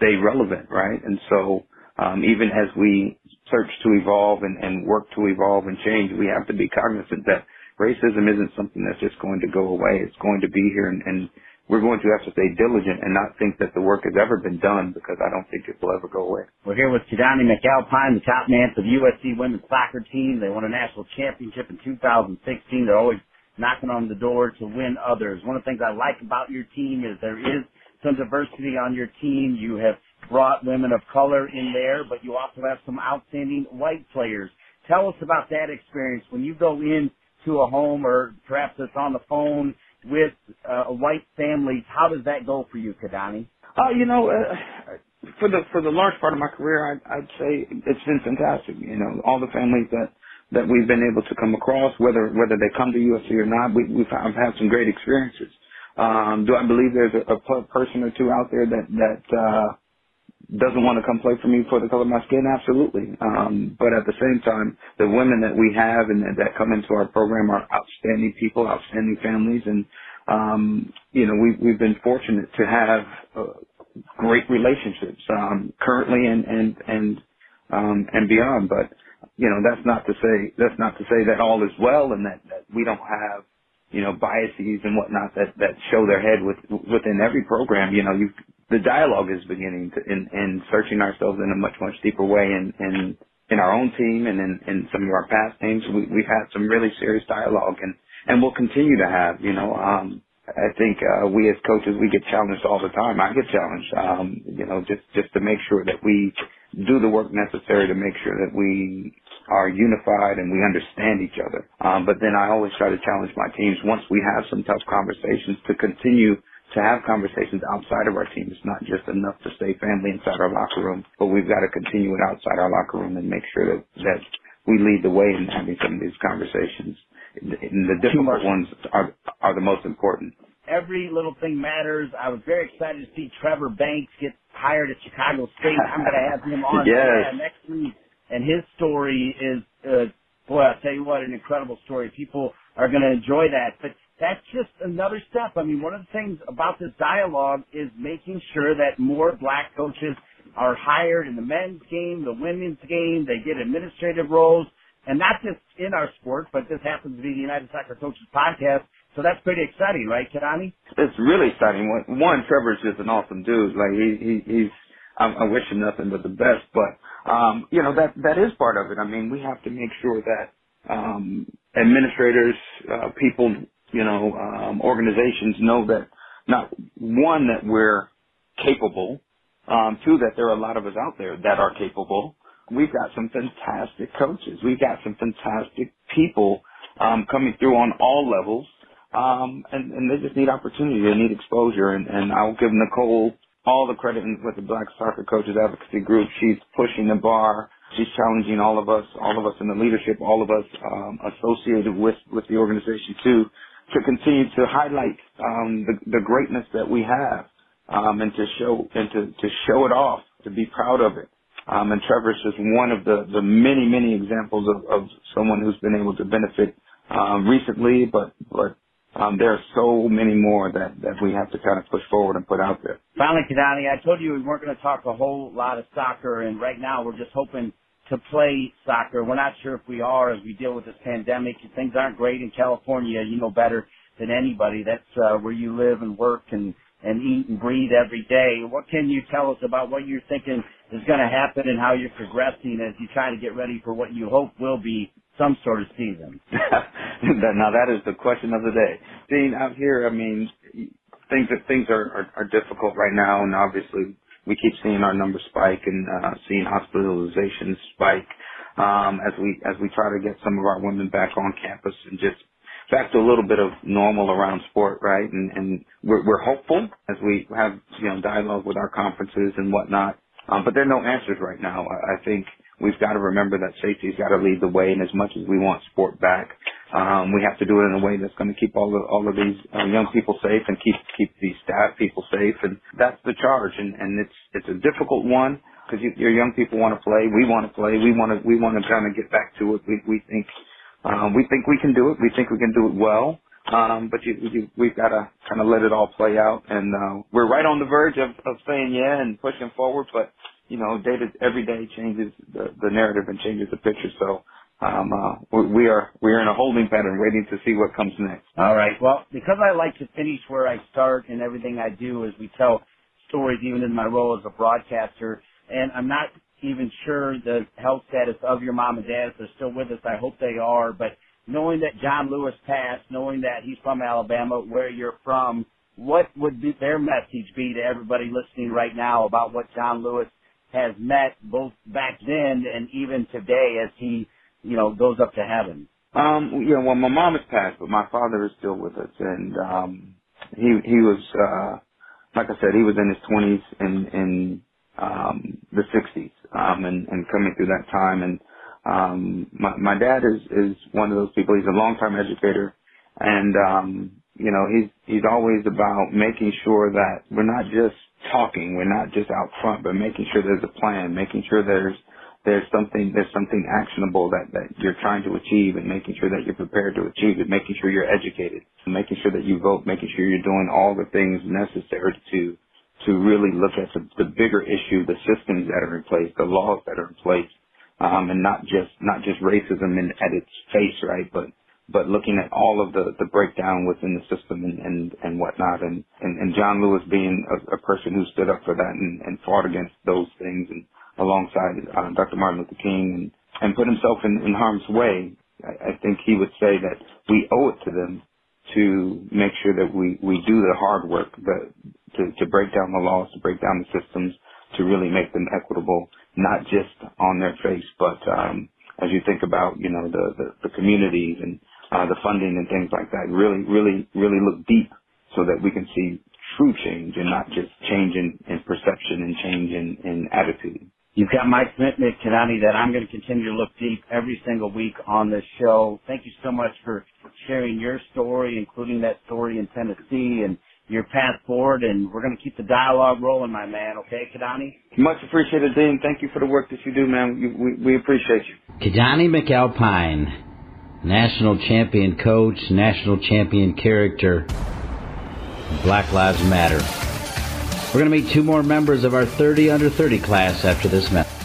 stay relevant, right? And so um, even as we search to evolve and, and work to evolve and change, we have to be cognizant that racism isn't something that's just going to go away. It's going to be here and, and we're going to have to stay diligent and not think that the work has ever been done because I don't think it will ever go away. We're here with Keidane McAlpine, the top man for the USC women's soccer team. They won a national championship in 2016. They're always knocking on the door to win others. One of the things I like about your team is there is some diversity on your team. You have brought women of color in there, but you also have some outstanding white players. Tell us about that experience when you go in to a home or perhaps it's on the phone with uh, a white family. How does that go for you, Keidane? Uh, you know, uh, for the for the large part of my career, I'd, I'd say it's been fantastic. You know, all the families that that we've been able to come across, whether whether they come to USC or not, we, we've I've had some great experiences. Um, do I believe there's a, a person or two out there that that uh, doesn't want to come play for me for the color of my skin? Absolutely. Um, but at the same time, the women that we have and that come into our program are outstanding people, outstanding families, and um, you know we we've been fortunate to have uh, great relationships um, currently and and and um, and beyond. But you know, that's not to say that's not to say that all is well and that, that we don't have you know biases and whatnot that that show their head with within every program. You know, you the dialogue is beginning to in, in searching ourselves in a much much deeper way in in in our own team and in, in some of our past teams. We, we've had some really serious dialogue and and we'll continue to have. You know, um, I think uh, we as coaches we get challenged all the time. I get challenged, um, you know, just just to make sure that we do the work necessary to make sure that we are unified and we understand each other. Um, but then I always try to challenge my teams once we have some tough conversations to continue to have conversations outside of our team. It's not just enough to stay family inside our locker room, but we've got to continue it outside our locker room and make sure that that we lead the way in having some of these conversations. The difficult ones are are the most important every little thing matters. I was very excited to see Trevor Banks get hired at Chicago State. I'm going to have him (laughs) on yes. next week, and his story is, uh, boy, I'll tell you what, an incredible story. People are going to enjoy that. But that's just another step. I mean, one of the things about this dialogue is making sure that more black coaches are hired in the men's game, the women's game. They get administrative roles. And not just in our sport, but this happens to be the United Soccer Coaches podcast so that's pretty exciting, right, Keidane? It's really exciting. One, one Trevor's just an awesome dude. Like he, he he's, I'm, I wish him nothing but the best. But um, you know that that is part of it. I mean, we have to make sure that um, administrators, uh, people, you know, um, organizations know that not one that we're capable. Um, two that there are a lot of us out there that are capable. We've got some fantastic coaches. We've got some fantastic people um, coming through on all levels um, and, and they just need opportunity. They need exposure. And, and I'll give Nicole all the credit with the Black Soccer Coaches Advocacy Group. She's pushing the bar. She's challenging all of us, all of us in the leadership, all of us um, associated with, with the organization too, to continue to highlight um, the, the greatness that we have um, and to show and to, to show it off, to be proud of it. Um, and Trevor's just one of the, the many, many examples of, of someone who's been able to benefit um, recently, but but um, there are so many more that, that we have to kind of push forward and put out there. Finally, Keidane, I told you we weren't going to talk a whole lot of soccer, and right now we're just hoping to play soccer. We're not sure if we are as we deal with this pandemic. Things aren't great in California. You know better than anybody. That's uh, where you live and work and and eat and breathe every day. What can you tell us about what you're thinking is going to happen and how you're progressing as you try to get ready for what you hope will be some sort of season? (laughs) now that is the question of the day. Dean, out here, I mean, things things are, are, are difficult right now, and obviously we keep seeing our numbers spike and uh, seeing hospitalizations spike um, as we as we try to get some of our women back on campus and just back to a little bit of normal around sport, right? And, and we're, we're hopeful as we have you know dialogue with our conferences and whatnot. Um, but there are no answers right now. I, I think we've got to remember that safety's got to lead the way, and as much as we want sport back, um, we have to do it in a way that's going to keep all of all of these uh, young people safe and keep keep these staff people safe, and that's the charge. And and it's it's a difficult one because you, your young people want to play, we want to play, we want to we want to kind of get back to it. We we think um, we think we can do it. We think we can do it well. Um, but you, you, we've got to kind of let it all play out, and uh, we're right on the verge of, of saying yeah and pushing forward. But you know, day to every day changes the, the narrative and changes the picture. So um, uh, we are we are in a holding pattern, waiting to see what comes next. All right. Well, because I like to finish where I start, and everything I do is we tell stories, even in my role as a broadcaster. And I'm not even sure the health status of your mom and dad. If they're still with us, I hope they are. But knowing that John Lewis passed, knowing that he's from Alabama, where you're from, what would be their message be to everybody listening right now about what John Lewis has met both back then and even today as he you know, goes up to heaven? Um, yeah, well, my mom has passed, but my father is still with us, and um, he he was, uh, like I said, he was in his twenties in in um, the '60s, um, and and coming through that time, and um, my my dad is is one of those people. He's a long-time educator, and um, you know, he's he's always about making sure that we're not just talking, we're not just out front, but making sure there's a plan, making sure there's there's something there's something actionable that that you're trying to achieve and making sure that you're prepared to achieve it making sure you're educated making sure that you vote making sure you're doing all the things necessary to to really look at the, the bigger issue the systems that are in place the laws that are in place um, and not just not just racism in, at its face right but but looking at all of the, the breakdown within the system and, and, and whatnot and, and, and John Lewis being a, a person who stood up for that and, and fought against those things and alongside uh, Dr. Martin Luther King and, and put himself in, in harm's way, I, I think he would say that we owe it to them to make sure that we, we do the hard work that, to, to break down the laws, to break down the systems, to really make them equitable, not just on their face, but um, as you think about, you know, the, the, the communities and uh, the funding and things like that, really, really, really look deep so that we can see true change and not just change in, in perception and change in, in attitude. You've got my commitment, Keidane, that I'm going to continue to look deep every single week on this show. Thank you so much for sharing your story, including that story in Tennessee and your path forward. And we're going to keep the dialogue rolling, my man. Okay, Keidane? Much appreciated, Dean. Thank you for the work that you do, man. We, we appreciate you. Keidane McAlpine, national champion coach, national champion character. Black Lives Matter. We're going to meet two more members of our 30 under 30 class after this message.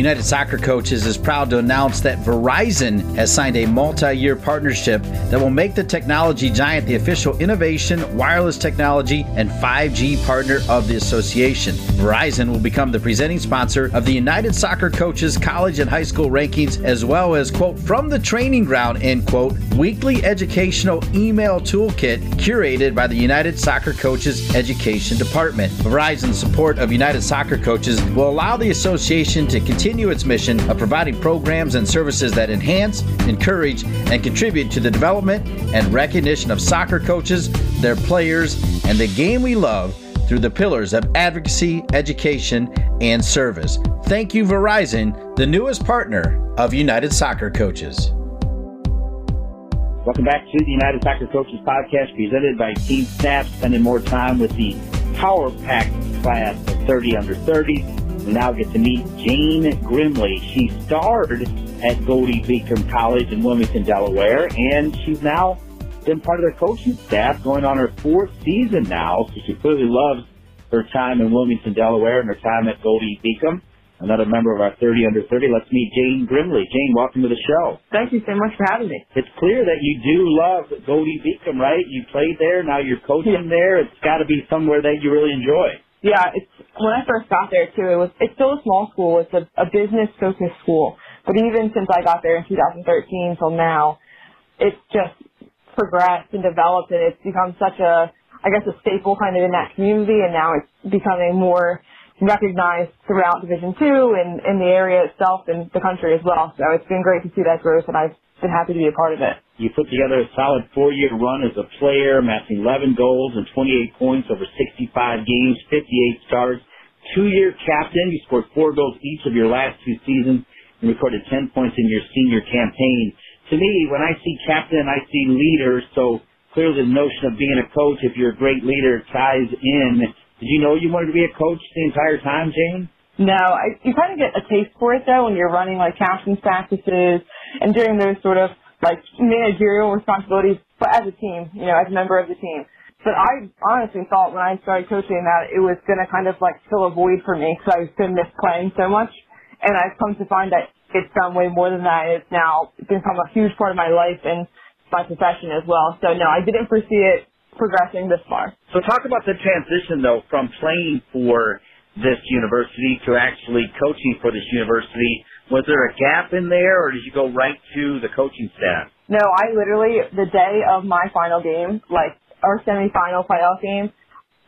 United Soccer Coaches is proud to announce that Verizon has signed a multi year partnership that will make the technology giant the official innovation, wireless technology, and 5G partner of the association. Verizon will become the presenting sponsor of the United Soccer Coaches college and high school rankings, as well as, quote, from the training ground, end quote, weekly educational email toolkit curated by the United Soccer Coaches Education Department. Verizon's support of United Soccer Coaches will allow the association to continue continue its mission of providing programs and services that enhance, encourage, and contribute to the development and recognition of soccer coaches, their players, and the game we love through the pillars of advocacy, education, and service. Thank you, Verizon, the newest partner of United Soccer Coaches. Welcome back to the United Soccer Coaches podcast presented by TeamSnap, spending more time with the Power Pack class of 30 under 30 we now get to meet Jane Grimley. She starred at Goldey Beacom College in Wilmington, Delaware, and she's now been part of the coaching staff going on her fourth season now. So she clearly loves her time in Wilmington, Delaware and her time at Goldey Beacom. another member of our 30 under 30. Let's meet Jane Grimley. Jane, welcome to the show. Thank you so much for having me. It's clear that you do love Goldey Beacom, right? You played there, now you're coaching there. It's got to be somewhere that you really enjoy. Yeah, it's when I first got there too. It was it's still a small school. It's a, a business focused school, but even since I got there in 2013 till now, it's just progressed and developed, and it's become such a I guess a staple kind of in that community, and now it's becoming more recognized throughout Division Two and in the area itself and the country as well. So it's been great to see that growth, and I've been happy to be a part of it. You put together a solid four-year run as a player, amassing 11 goals and 28 points over 65 games, 58 starts. Two-year captain, you scored four goals each of your last two seasons and recorded 10 points in your senior campaign. To me, when I see captain, I see leader. So clearly the notion of being a coach, if you're a great leader, ties in. Did you know you wanted to be a coach the entire time, Jane? No, I, you kind of get a taste for it though when you're running like captain's practices and doing those sort of like managerial responsibilities, but as a team, you know, as a member of the team. But I honestly thought when I started coaching that it was going to kind of like fill a void for me because I was going to miss playing so much. And I've come to find that it's done way more than that. It's now become a huge part of my life and my profession as well. So no, I didn't foresee it progressing this far. So talk about the transition though from playing for this university to actually coaching for this university. Was there a gap in there, or did you go right to the coaching staff? No, I literally the day of my final game, like our semifinal playoff game,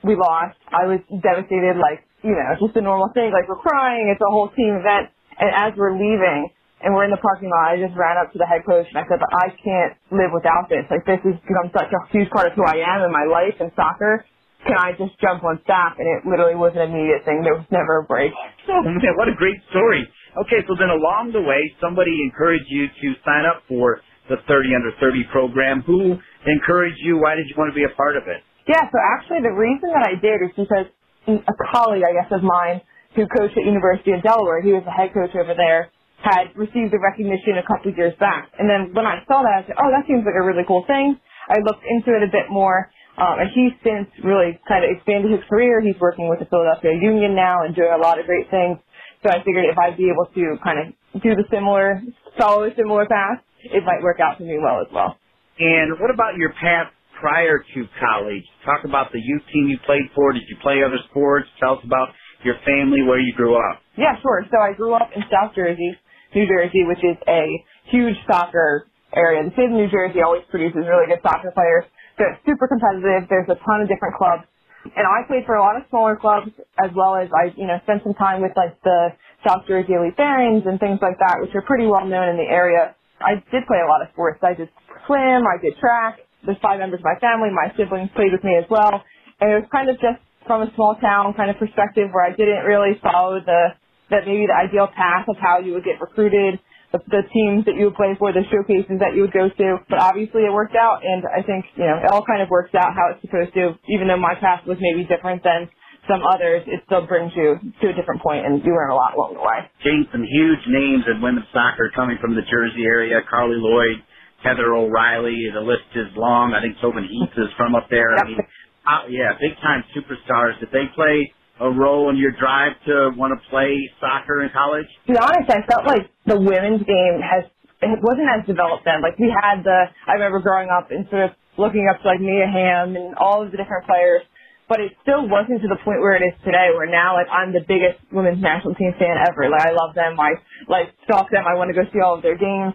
we lost. I was devastated, like you know, just a normal thing. Like we're crying. It's a whole team event, and as we're leaving. And we're in the parking lot. I just ran up to the head coach and I said, I can't live without this. Like this has become such a huge part of who I am in my life and soccer can I just jump on staff? And it literally was an immediate thing. There was never a break. Oh (laughs) man, what a great story. Okay, so then along the way, somebody encouraged you to sign up for the 30 under 30 program. Who encouraged you? Why did you want to be a part of it? Yeah, so actually the reason that I did is because a colleague, I guess, of mine who coached at University of Delaware, he was the head coach over there, had received the recognition a couple of years back. And then when I saw that, I said, oh, that seems like a really cool thing. I looked into it a bit more um, and he's since really kind of expanded his career. He's working with the Philadelphia Union now and doing a lot of great things. So I figured if I'd be able to kind of do the similar, follow a similar path, it might work out for me well as well. And what about your path prior to college? Talk about the youth team you played for. Did you play other sports? Tell us about your family, where you grew up. Yeah, sure. So I grew up in South Jersey, New Jersey, which is a huge soccer area. The state of New Jersey always produces really good soccer players. So it's super competitive. There's a ton of different clubs. And I played for a lot of smaller clubs as well as I, you know, spent some time with like the South Jersey Elite Barons and things like that, which are pretty well known in the area. I did play a lot of sports. I did swim, I did track. There's five members of my family. My siblings played with me as well. And it was kind of just from a small town kind of perspective where I didn't really follow the, that maybe the ideal path of how you would get recruited the, the teams that you would play for, the showcases that you would go to. But obviously it worked out, and I think, you know, it all kind of works out how it's supposed to. Even though my path was maybe different than some others, it still brings you to a different point, and you learn a lot along the way. Jane, some huge names in women's soccer coming from the Jersey area. Carli Lloyd, Heather O'Reilly, the list is long. I think Tobin Heath is from up there. Yep. I mean, uh, yeah, big time superstars. Did they play a role in your drive to want to play soccer in college? To be honest, I felt like the women's game has it wasn't as developed then. Like we had the I remember growing up and sort of looking up to like Mia Hamm and all of the different players, but it still wasn't to the point where it is today. Where now like I'm the biggest women's national team fan ever. Like I love them. I like stalk them. I want to go see all of their games.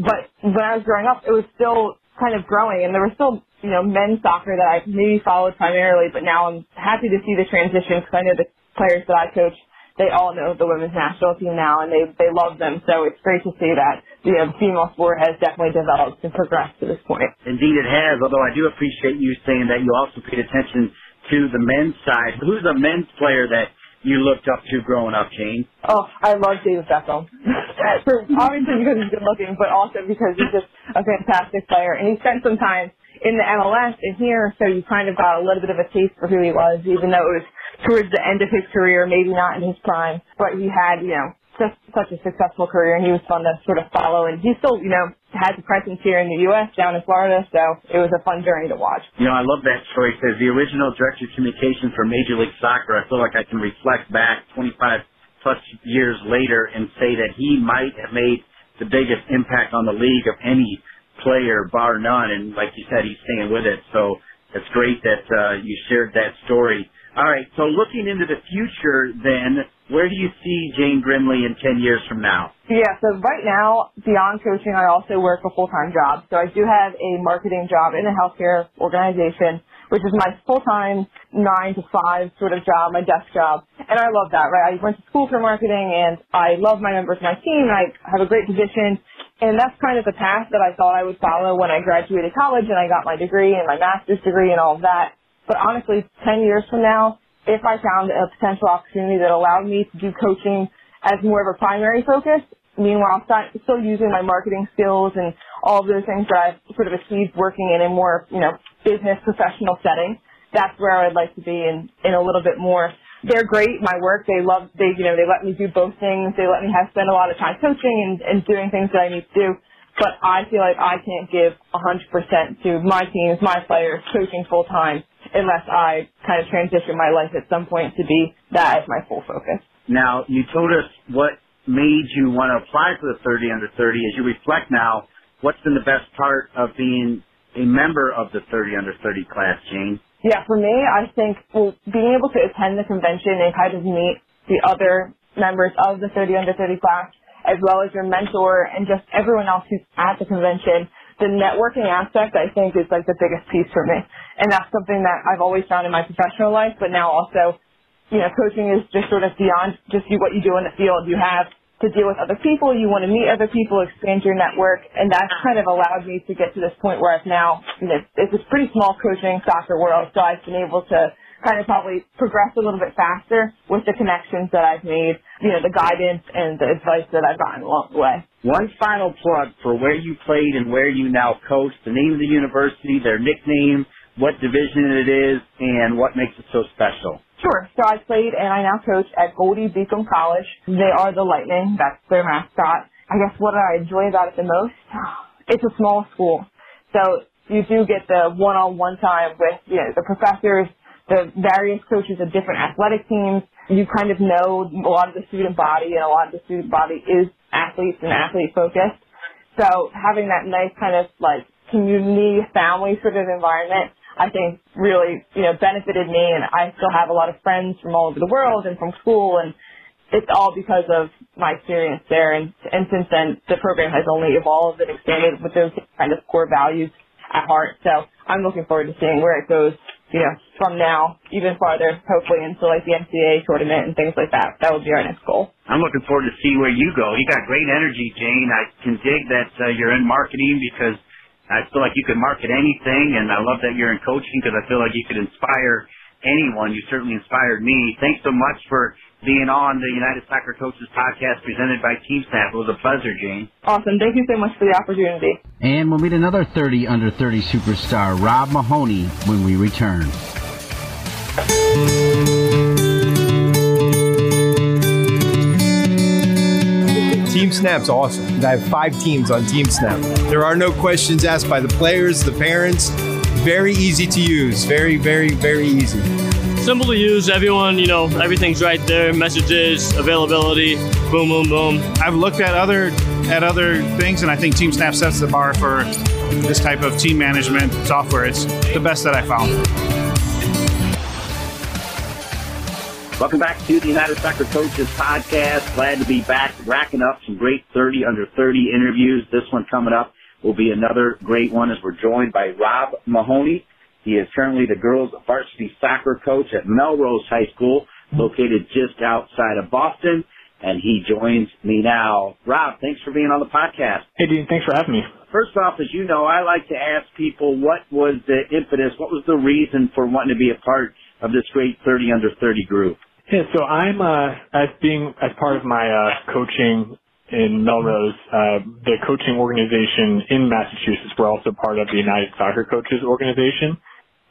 But when I was growing up, it was still kind of growing, and there were still you know, men's soccer that I maybe followed primarily, but now I'm happy to see the transition because I know the players that I coach, they all know the women's national team now and they, they love them. So it's great to see that, you know, the female sport has definitely developed and progressed to this point. Indeed it has, although I do appreciate you saying that you also paid attention to the men's side. Who's a men's player that you looked up to growing up, Jane? Oh, I love David Beckham. (laughs) obviously because he's good looking, but also because he's just a fantastic player. And he spent some time in the MLS and here, so you kind of got a little bit of a taste for who he was, even though it was towards the end of his career, maybe not in his prime, but he had, you know, just such a successful career and he was fun to sort of follow and he still, you know, has a presence here in the US down in Florida, so it was a fun journey to watch. You know, I love that choice as the original director of communications for Major League Soccer. I feel like I can reflect back 25 plus years later and say that he might have made the biggest impact on the league of any player, bar none. And like you said, he's staying with it. So it's great that uh, you shared that story. All right. So looking into the future, then, where do you see Jane Grimley in 10 years from now? Yeah, so right now, beyond coaching, I also work a full-time job. So I do have a marketing job in a healthcare organization, which is my full-time nine to five sort of job, my desk job. And I love that, right? I went to school for marketing and I love my members my team. I have a great position. And that's kind of the path that I thought I would follow when I graduated college and I got my degree and my master's degree and all of that. But honestly, 10 years from now, if I found a potential opportunity that allowed me to do coaching as more of a primary focus, meanwhile still using my marketing skills and all of those things that I've sort of achieved working in a more, you know, business professional setting, that's where I'd like to be in, in a little bit more they're great. My work, they love, they, you know, they let me do both things. They let me have spend a lot of time coaching and, and doing things that I need to do. But I feel like I can't give 100% to my teams, my players, coaching full time unless I kind of transition my life at some point to be that as my full focus. Now, you told us what made you want to apply for the 30 under 30. As you reflect now, what's been the best part of being a member of the 30 under 30 class, Jane? Yeah, for me, I think well, being able to attend the convention and kind of meet the other members of the 30 under 30 class, as well as your mentor and just everyone else who's at the convention, the networking aspect I think is like the biggest piece for me. And that's something that I've always found in my professional life, but now also, you know, coaching is just sort of beyond just what you do in the field. You have to deal with other people. You want to meet other people, expand your network, and that's kind of allowed me to get to this point where I've now, you know, it's a pretty small coaching soccer world, so I've been able to kind of probably progress a little bit faster with the connections that I've made, you know, the guidance and the advice that I've gotten along the way. One final plug for where you played and where you now coach, the name of the university, their nickname, what division it is, and what makes it so special. Sure. So I played and I now coach at Goldey Beacom College. They are the Lightning. That's their mascot. I guess what I enjoy about it the most? (sighs) It's a small school. So you do get the one-on-one time with, you know, the professors, the various coaches of different athletic teams. You kind of know a lot of the student body and a lot of the student body is athletes and athlete focused. So having that nice kind of like community family sort of environment I think really, you know, benefited me and I still have a lot of friends from all over the world and from school and it's all because of my experience there and and since then the program has only evolved and expanded with those kind of core values at heart. So I'm looking forward to seeing where it goes, you know, from now even farther, hopefully into like the NCAA tournament and things like that. That would be our next goal. I'm looking forward to see where you go. You got great energy, Jane. I can dig that uh, you're in marketing because I feel like you could market anything, and I love that you're in coaching because I feel like you could inspire anyone. You certainly inspired me. Thanks so much for being on the United Soccer Coaches podcast presented by TeamSnap. It was a pleasure, Jane. Awesome. Thank you so much for the opportunity. And we'll meet another 30 under 30 superstar, Rob Mahoney, when we return. TeamSnap's awesome. I have five teams on TeamSnap. There are no questions asked by the players, the parents. Very easy to use. Very, very, very easy. Simple to use. Everyone, you know, everything's right there. Messages, availability, boom, boom, boom. I've looked at other at other things, and I think TeamSnap sets the bar for this type of team management software. It's the best that I found. Welcome back to the United Soccer Coaches Podcast. Glad to be back, racking up some great 30 under 30 interviews. This one coming up will be another great one as we're joined by Rob Mahoney. He is currently the girls varsity soccer coach at Melrose High School, located just outside of Boston. And he joins me now. Rob, thanks for being on the podcast. Hey, Dean, thanks for having me. First off, as you know, I like to ask people what was the impetus, what was the reason for wanting to be a part of this great 30 under 30 group? Yeah, so I'm uh, as being as part of my uh, coaching in Melrose, uh, the coaching organization in Massachusetts. We're also part of the United Soccer Coaches organization.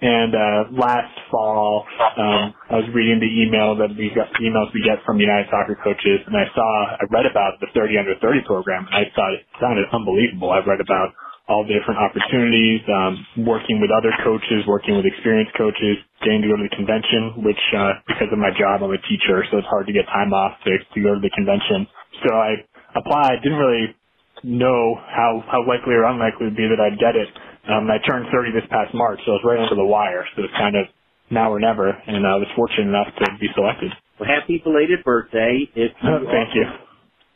And uh, last fall, um, I was reading the email that we got, emails we get from United Soccer Coaches, and I saw, I read about the 30 under 30 program, and I thought it sounded unbelievable. I've read about all the different opportunities, um, working with other coaches, working with experienced coaches, getting to go to the convention, which, uh, because of my job, I'm a teacher, so it's hard to get time off to, to go to the convention. So I applied, didn't really know how, how likely or unlikely it would be that I'd get it. Um, I turned 30 this past March, so I was right under the wire. So it's kind of now or never, and I was fortunate enough to be selected. Well, happy belated birthday. If you (laughs) Thank you.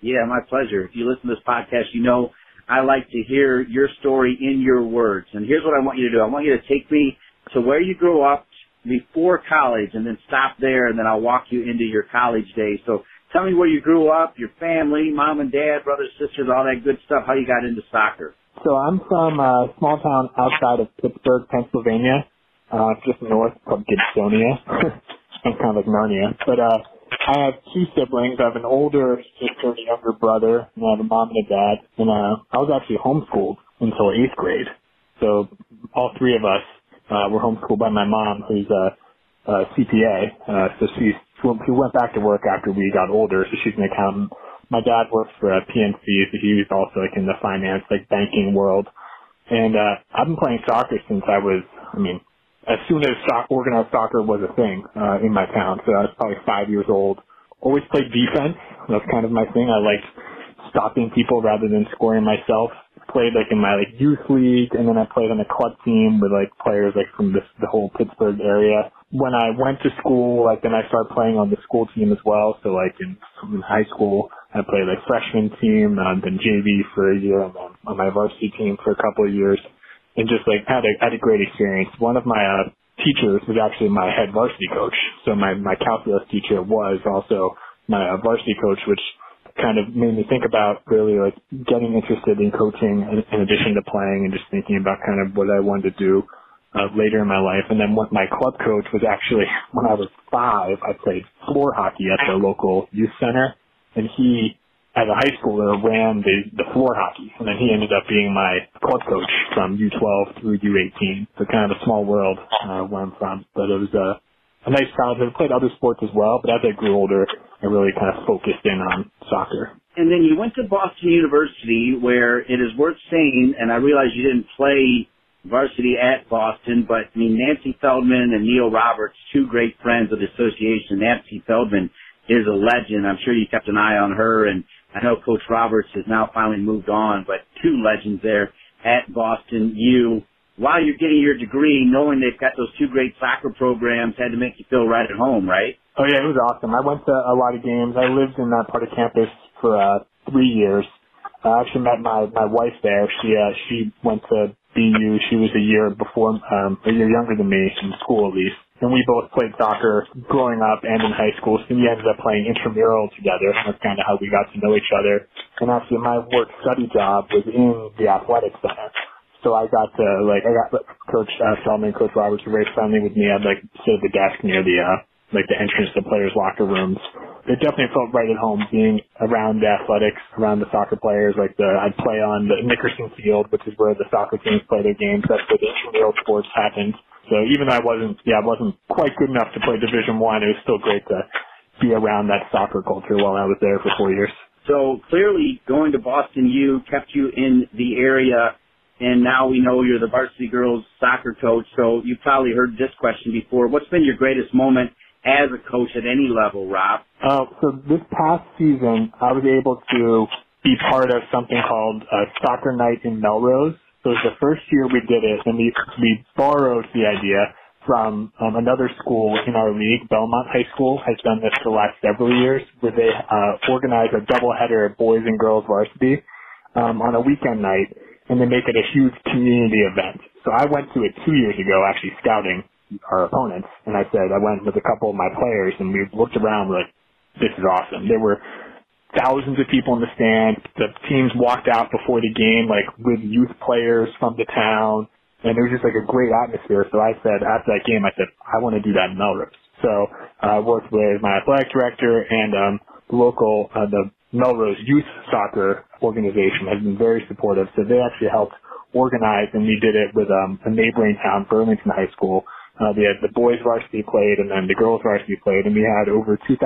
Yeah, my pleasure. If you listen to this podcast, you know I like to hear your story in your words. And here's what I want you to do. I want you to take me to where you grew up before college and then stop there and then I'll walk you into your college days. So tell me where you grew up, your family, mom and dad, brothers, sisters, all that good stuff, how you got into soccer. So I'm from a small town outside of Pittsburgh, Pennsylvania, uh, just north of Gibsonia. I'm (laughs) kind of like Narnia. But, uh, I have two siblings. I have an older sister and a younger brother, and I have a mom and a dad. And uh, I was actually homeschooled until eighth grade. So all three of us uh, were homeschooled by my mom, who's a, a CPA. Uh, so she she went back to work after we got older. So she's an accountant. My dad works for a PNC, so he was also like in the finance, like banking world. And uh, I've been playing soccer since I was, I mean, as soon as soc- organized soccer was a thing uh, in my town. So I was probably five years old. Always played defense. That's kind of my thing. I liked stopping people rather than scoring myself. Played like in my like youth league, and then I played on a club team with like players like from this the whole Pittsburgh area. When I went to school, like then I started playing on the school team as well. So like in, in high school, I played like freshman team, uh, then JV for a year, and then on my varsity team for a couple of years and just like had a had a great experience. One of my uh, teachers was actually my head varsity coach, so my my calculus teacher was also my uh, varsity coach, which kind of made me think about really like getting interested in coaching in, in addition to playing and just thinking about kind of what I wanted to do uh, later in my life. And then what my club coach was actually (laughs) when I was five, I played floor hockey at the local youth center, and he as a high schooler ran the, the floor hockey, and then he ended up being my club coach from U12 through U18. So kind of a small world uh, where I'm from, but it was a, a nice childhood. I played other sports as well, but as I grew older, I really kind of focused in on soccer. And then you went to Boston University, where it is worth saying, and I realize you didn't play varsity at Boston, but I mean Nancy Feldman and Neil Roberts, two great friends of the association. Nancy Feldman is a legend. I'm sure you kept an eye on her and I know Coach Roberts has now finally moved on, but two legends there at Boston U. While you're getting your degree, knowing they've got those two great soccer programs had to make you feel right at home, right? Oh yeah, it was awesome. I went to a lot of games. I lived in that part of campus for uh, three years. I actually met my my wife there. She uh, she went to BU. She was a year before, um, a year younger than me in school at least and we both played soccer growing up and in high school. So we ended up playing intramural together. That's kind of how we got to know each other. And actually, my work study job was in the athletic center. So I got to like I got Coach uh, Feldman, Coach Roberts were very friendly with me. I'd like sit at the desk near the uh, like the entrance to players' locker rooms. It definitely felt right at home being around the athletics, around the soccer players. Like the I'd play on the Nickerson Field, which is where the soccer teams play their games. That's where the intramural sports happened. So even though I wasn't, yeah, I wasn't quite good enough to play Division One, it was still great to be around that soccer culture while I was there for four years. So clearly, going to Boston U kept you in the area, and now we know you're the varsity girls soccer coach. So you've probably heard this question before. What's been your greatest moment as a coach at any level, Rob? Uh, so this past season, I was able to be part of something called uh, Soccer Night in Melrose. So it was the first year we did it, and we we borrowed the idea from um, another school in our league. Belmont High School has done this for the last several years, where they uh, organize a doubleheader boys and girls varsity um, on a weekend night, and they make it a huge community event. So I went to it two years ago, actually scouting our opponents, and I said I went with a couple of my players, and we looked around like, this is awesome. There were thousands of people in the stand. The teams walked out before the game, like with youth players from the town, and it was just like a great atmosphere. So I said after that game, I said I want to do that in Melrose. So I uh, worked with my athletic director and um, local uh, the Melrose Youth Soccer organization has been very supportive. So they actually helped organize, and we did it with um, a neighboring town, Burlington High School, Uh, we had the boys varsity played and then the girls varsity played and we had over 2,000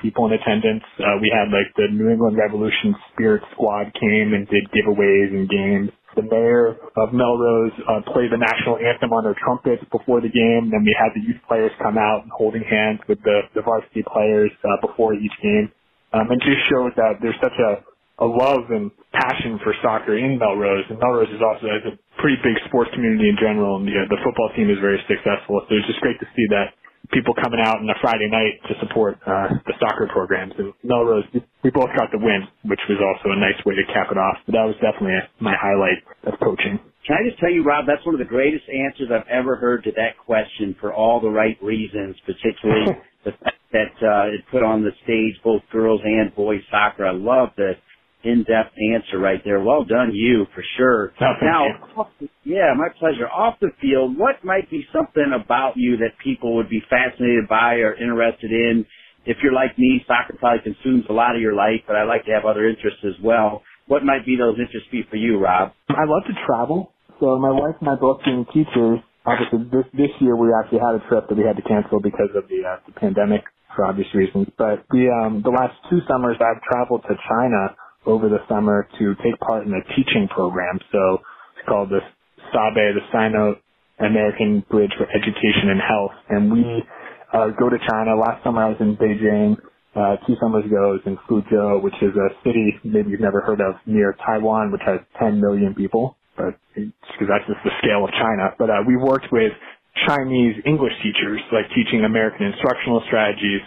people in attendance. Uh, we had like the New England Revolution Spirit Squad came and did giveaways and games. The mayor of Melrose uh, played the national anthem on their trumpets before the game. Then we had the youth players come out and holding hands with the, the varsity players uh, before each game. Um, and just showed that there's such a a love and passion for soccer in Melrose, and Melrose is also has a pretty big sports community in general, and the, the football team is very successful. So it's just great to see that people coming out on a Friday night to support uh, the soccer programs. And Melrose, we both got the win, which was also a nice way to cap it off. But that was definitely my highlight of coaching. Can I just tell you, Rob, that's one of the greatest answers I've ever heard to that question for all the right reasons, particularly (laughs) the fact that uh, it put on the stage both girls and boys soccer. I love the in-depth answer right there. Well done, you for sure. Oh, now, yeah, my pleasure. Off the field, what might be something about you that people would be fascinated by or interested in? If you're like me, soccer probably consumes a lot of your life, but I like to have other interests as well. What might be those interests be for you, Rob? I love to travel. So my wife and I both being teachers, obviously this this year we actually had a trip that we had to cancel because of the, uh, the pandemic for obvious reasons. But the um the last two summers I've traveled to China over the summer to take part in a teaching program. So it's called the SABE, the Sino-American Bridge for Education and Health. And we uh, go to China. Last summer I was in Beijing. Uh, two summers ago I was in Fuzhou, which is a city maybe you've never heard of near Taiwan, which has 10 million people. But because that's just the scale of China. But uh, we worked with Chinese English teachers, like teaching American instructional strategies,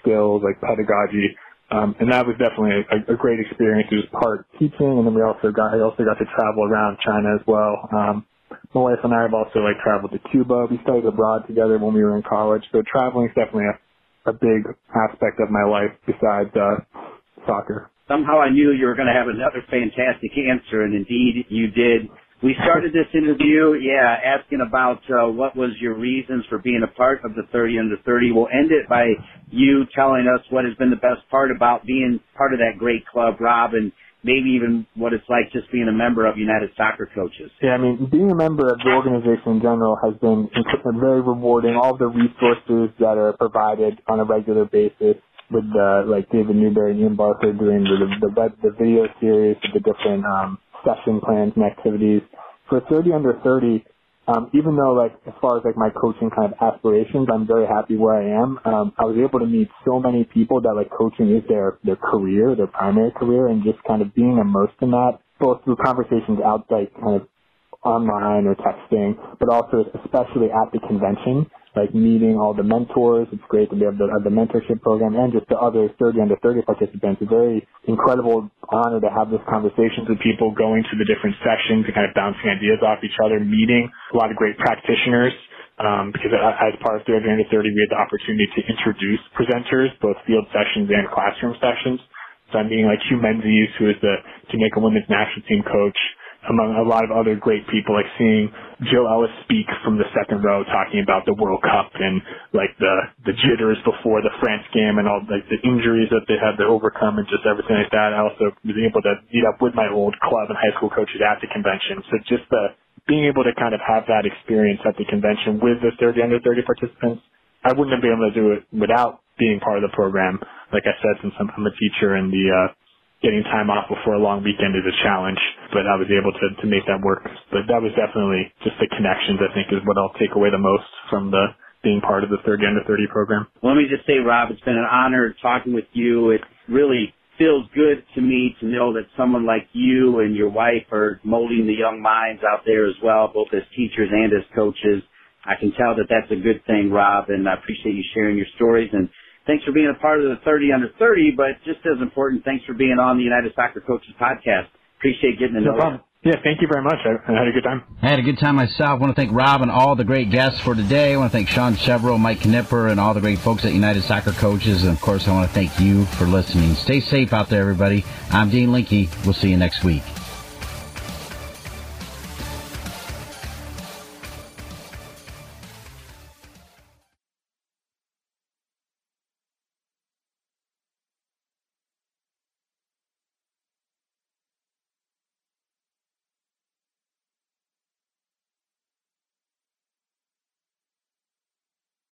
skills like pedagogy, um, and that was definitely a, a great experience. It was part teaching, and then we also got I also got to travel around China as well. Um, my wife and I have also like traveled to Cuba. We studied abroad together when we were in college, so traveling is definitely a, a big aspect of my life besides uh, soccer. Somehow I knew you were going to have another fantastic answer, and indeed you did. We started this interview, yeah, asking about uh, what was your reasons for being a part of the 30 under 30. We'll end it by you telling us what has been the best part about being part of that great club, Rob, and maybe even what it's like just being a member of United Soccer Coaches. Yeah, I mean, being a member of the organization in general has been very rewarding. All the resources that are provided on a regular basis with uh, like David Newberry and Ian Barker doing the the, the, the video series, the different um, session plans and activities. For 30 under 30, um, even though like as far as like my coaching kind of aspirations, I'm very happy where I am. Um, I was able to meet so many people that like coaching is their their career, their primary career, and just kind of being immersed in that, both through conversations outside kind of online or texting, but also especially at the convention like meeting all the mentors. It's great to be able to have the mentorship program and just the other 30 under 30 participants. It's a very incredible honor to have those conversations with people going to the different sessions and kind of bouncing ideas off each other, meeting a lot of great practitioners. Um, because as part of 30 under 30, we had the opportunity to introduce presenters, both field sessions and classroom sessions. So I'm meeting like Hue Menzies, who is the Jamaica women's national team coach, among a lot of other great people, like seeing Jill Ellis speak from the second row talking about the World Cup and like the the jitters before the France game and all like the injuries that they had to overcome and just everything like that. I also was able to meet up with my old club and high school coaches at the convention. So just the being able to kind of have that experience at the convention with the 30 under 30 participants, I wouldn't have been able to do it without being part of the program. Like I said, since I'm, I'm a teacher and the uh, getting time off before a long weekend is a challenge, but I was able to, to make that work. But that was definitely just the connections, I think, is what I'll take away the most from the being part of the 30 under 30 program. Let me just say, Rob, it's been an honor talking with you. It really feels good to me to know that someone like you and your wife are molding the young minds out there as well, both as teachers and as coaches. I can tell that that's a good thing, Rob, and I appreciate you sharing your stories and thanks for being a part of the 30 under 30, but just as important, thanks for being on the United Soccer Coaches podcast. Appreciate getting to know no you. Yeah, thank you very much. I, had a good time. I had a good time myself. I want to thank Rob and all the great guests for today. I want to thank Sean Chevrolet, Mike Knipper, and all the great folks at United Soccer Coaches. And of course, I want to thank you for listening. Stay safe out there, everybody. I'm Dean Linke. We'll see you next week.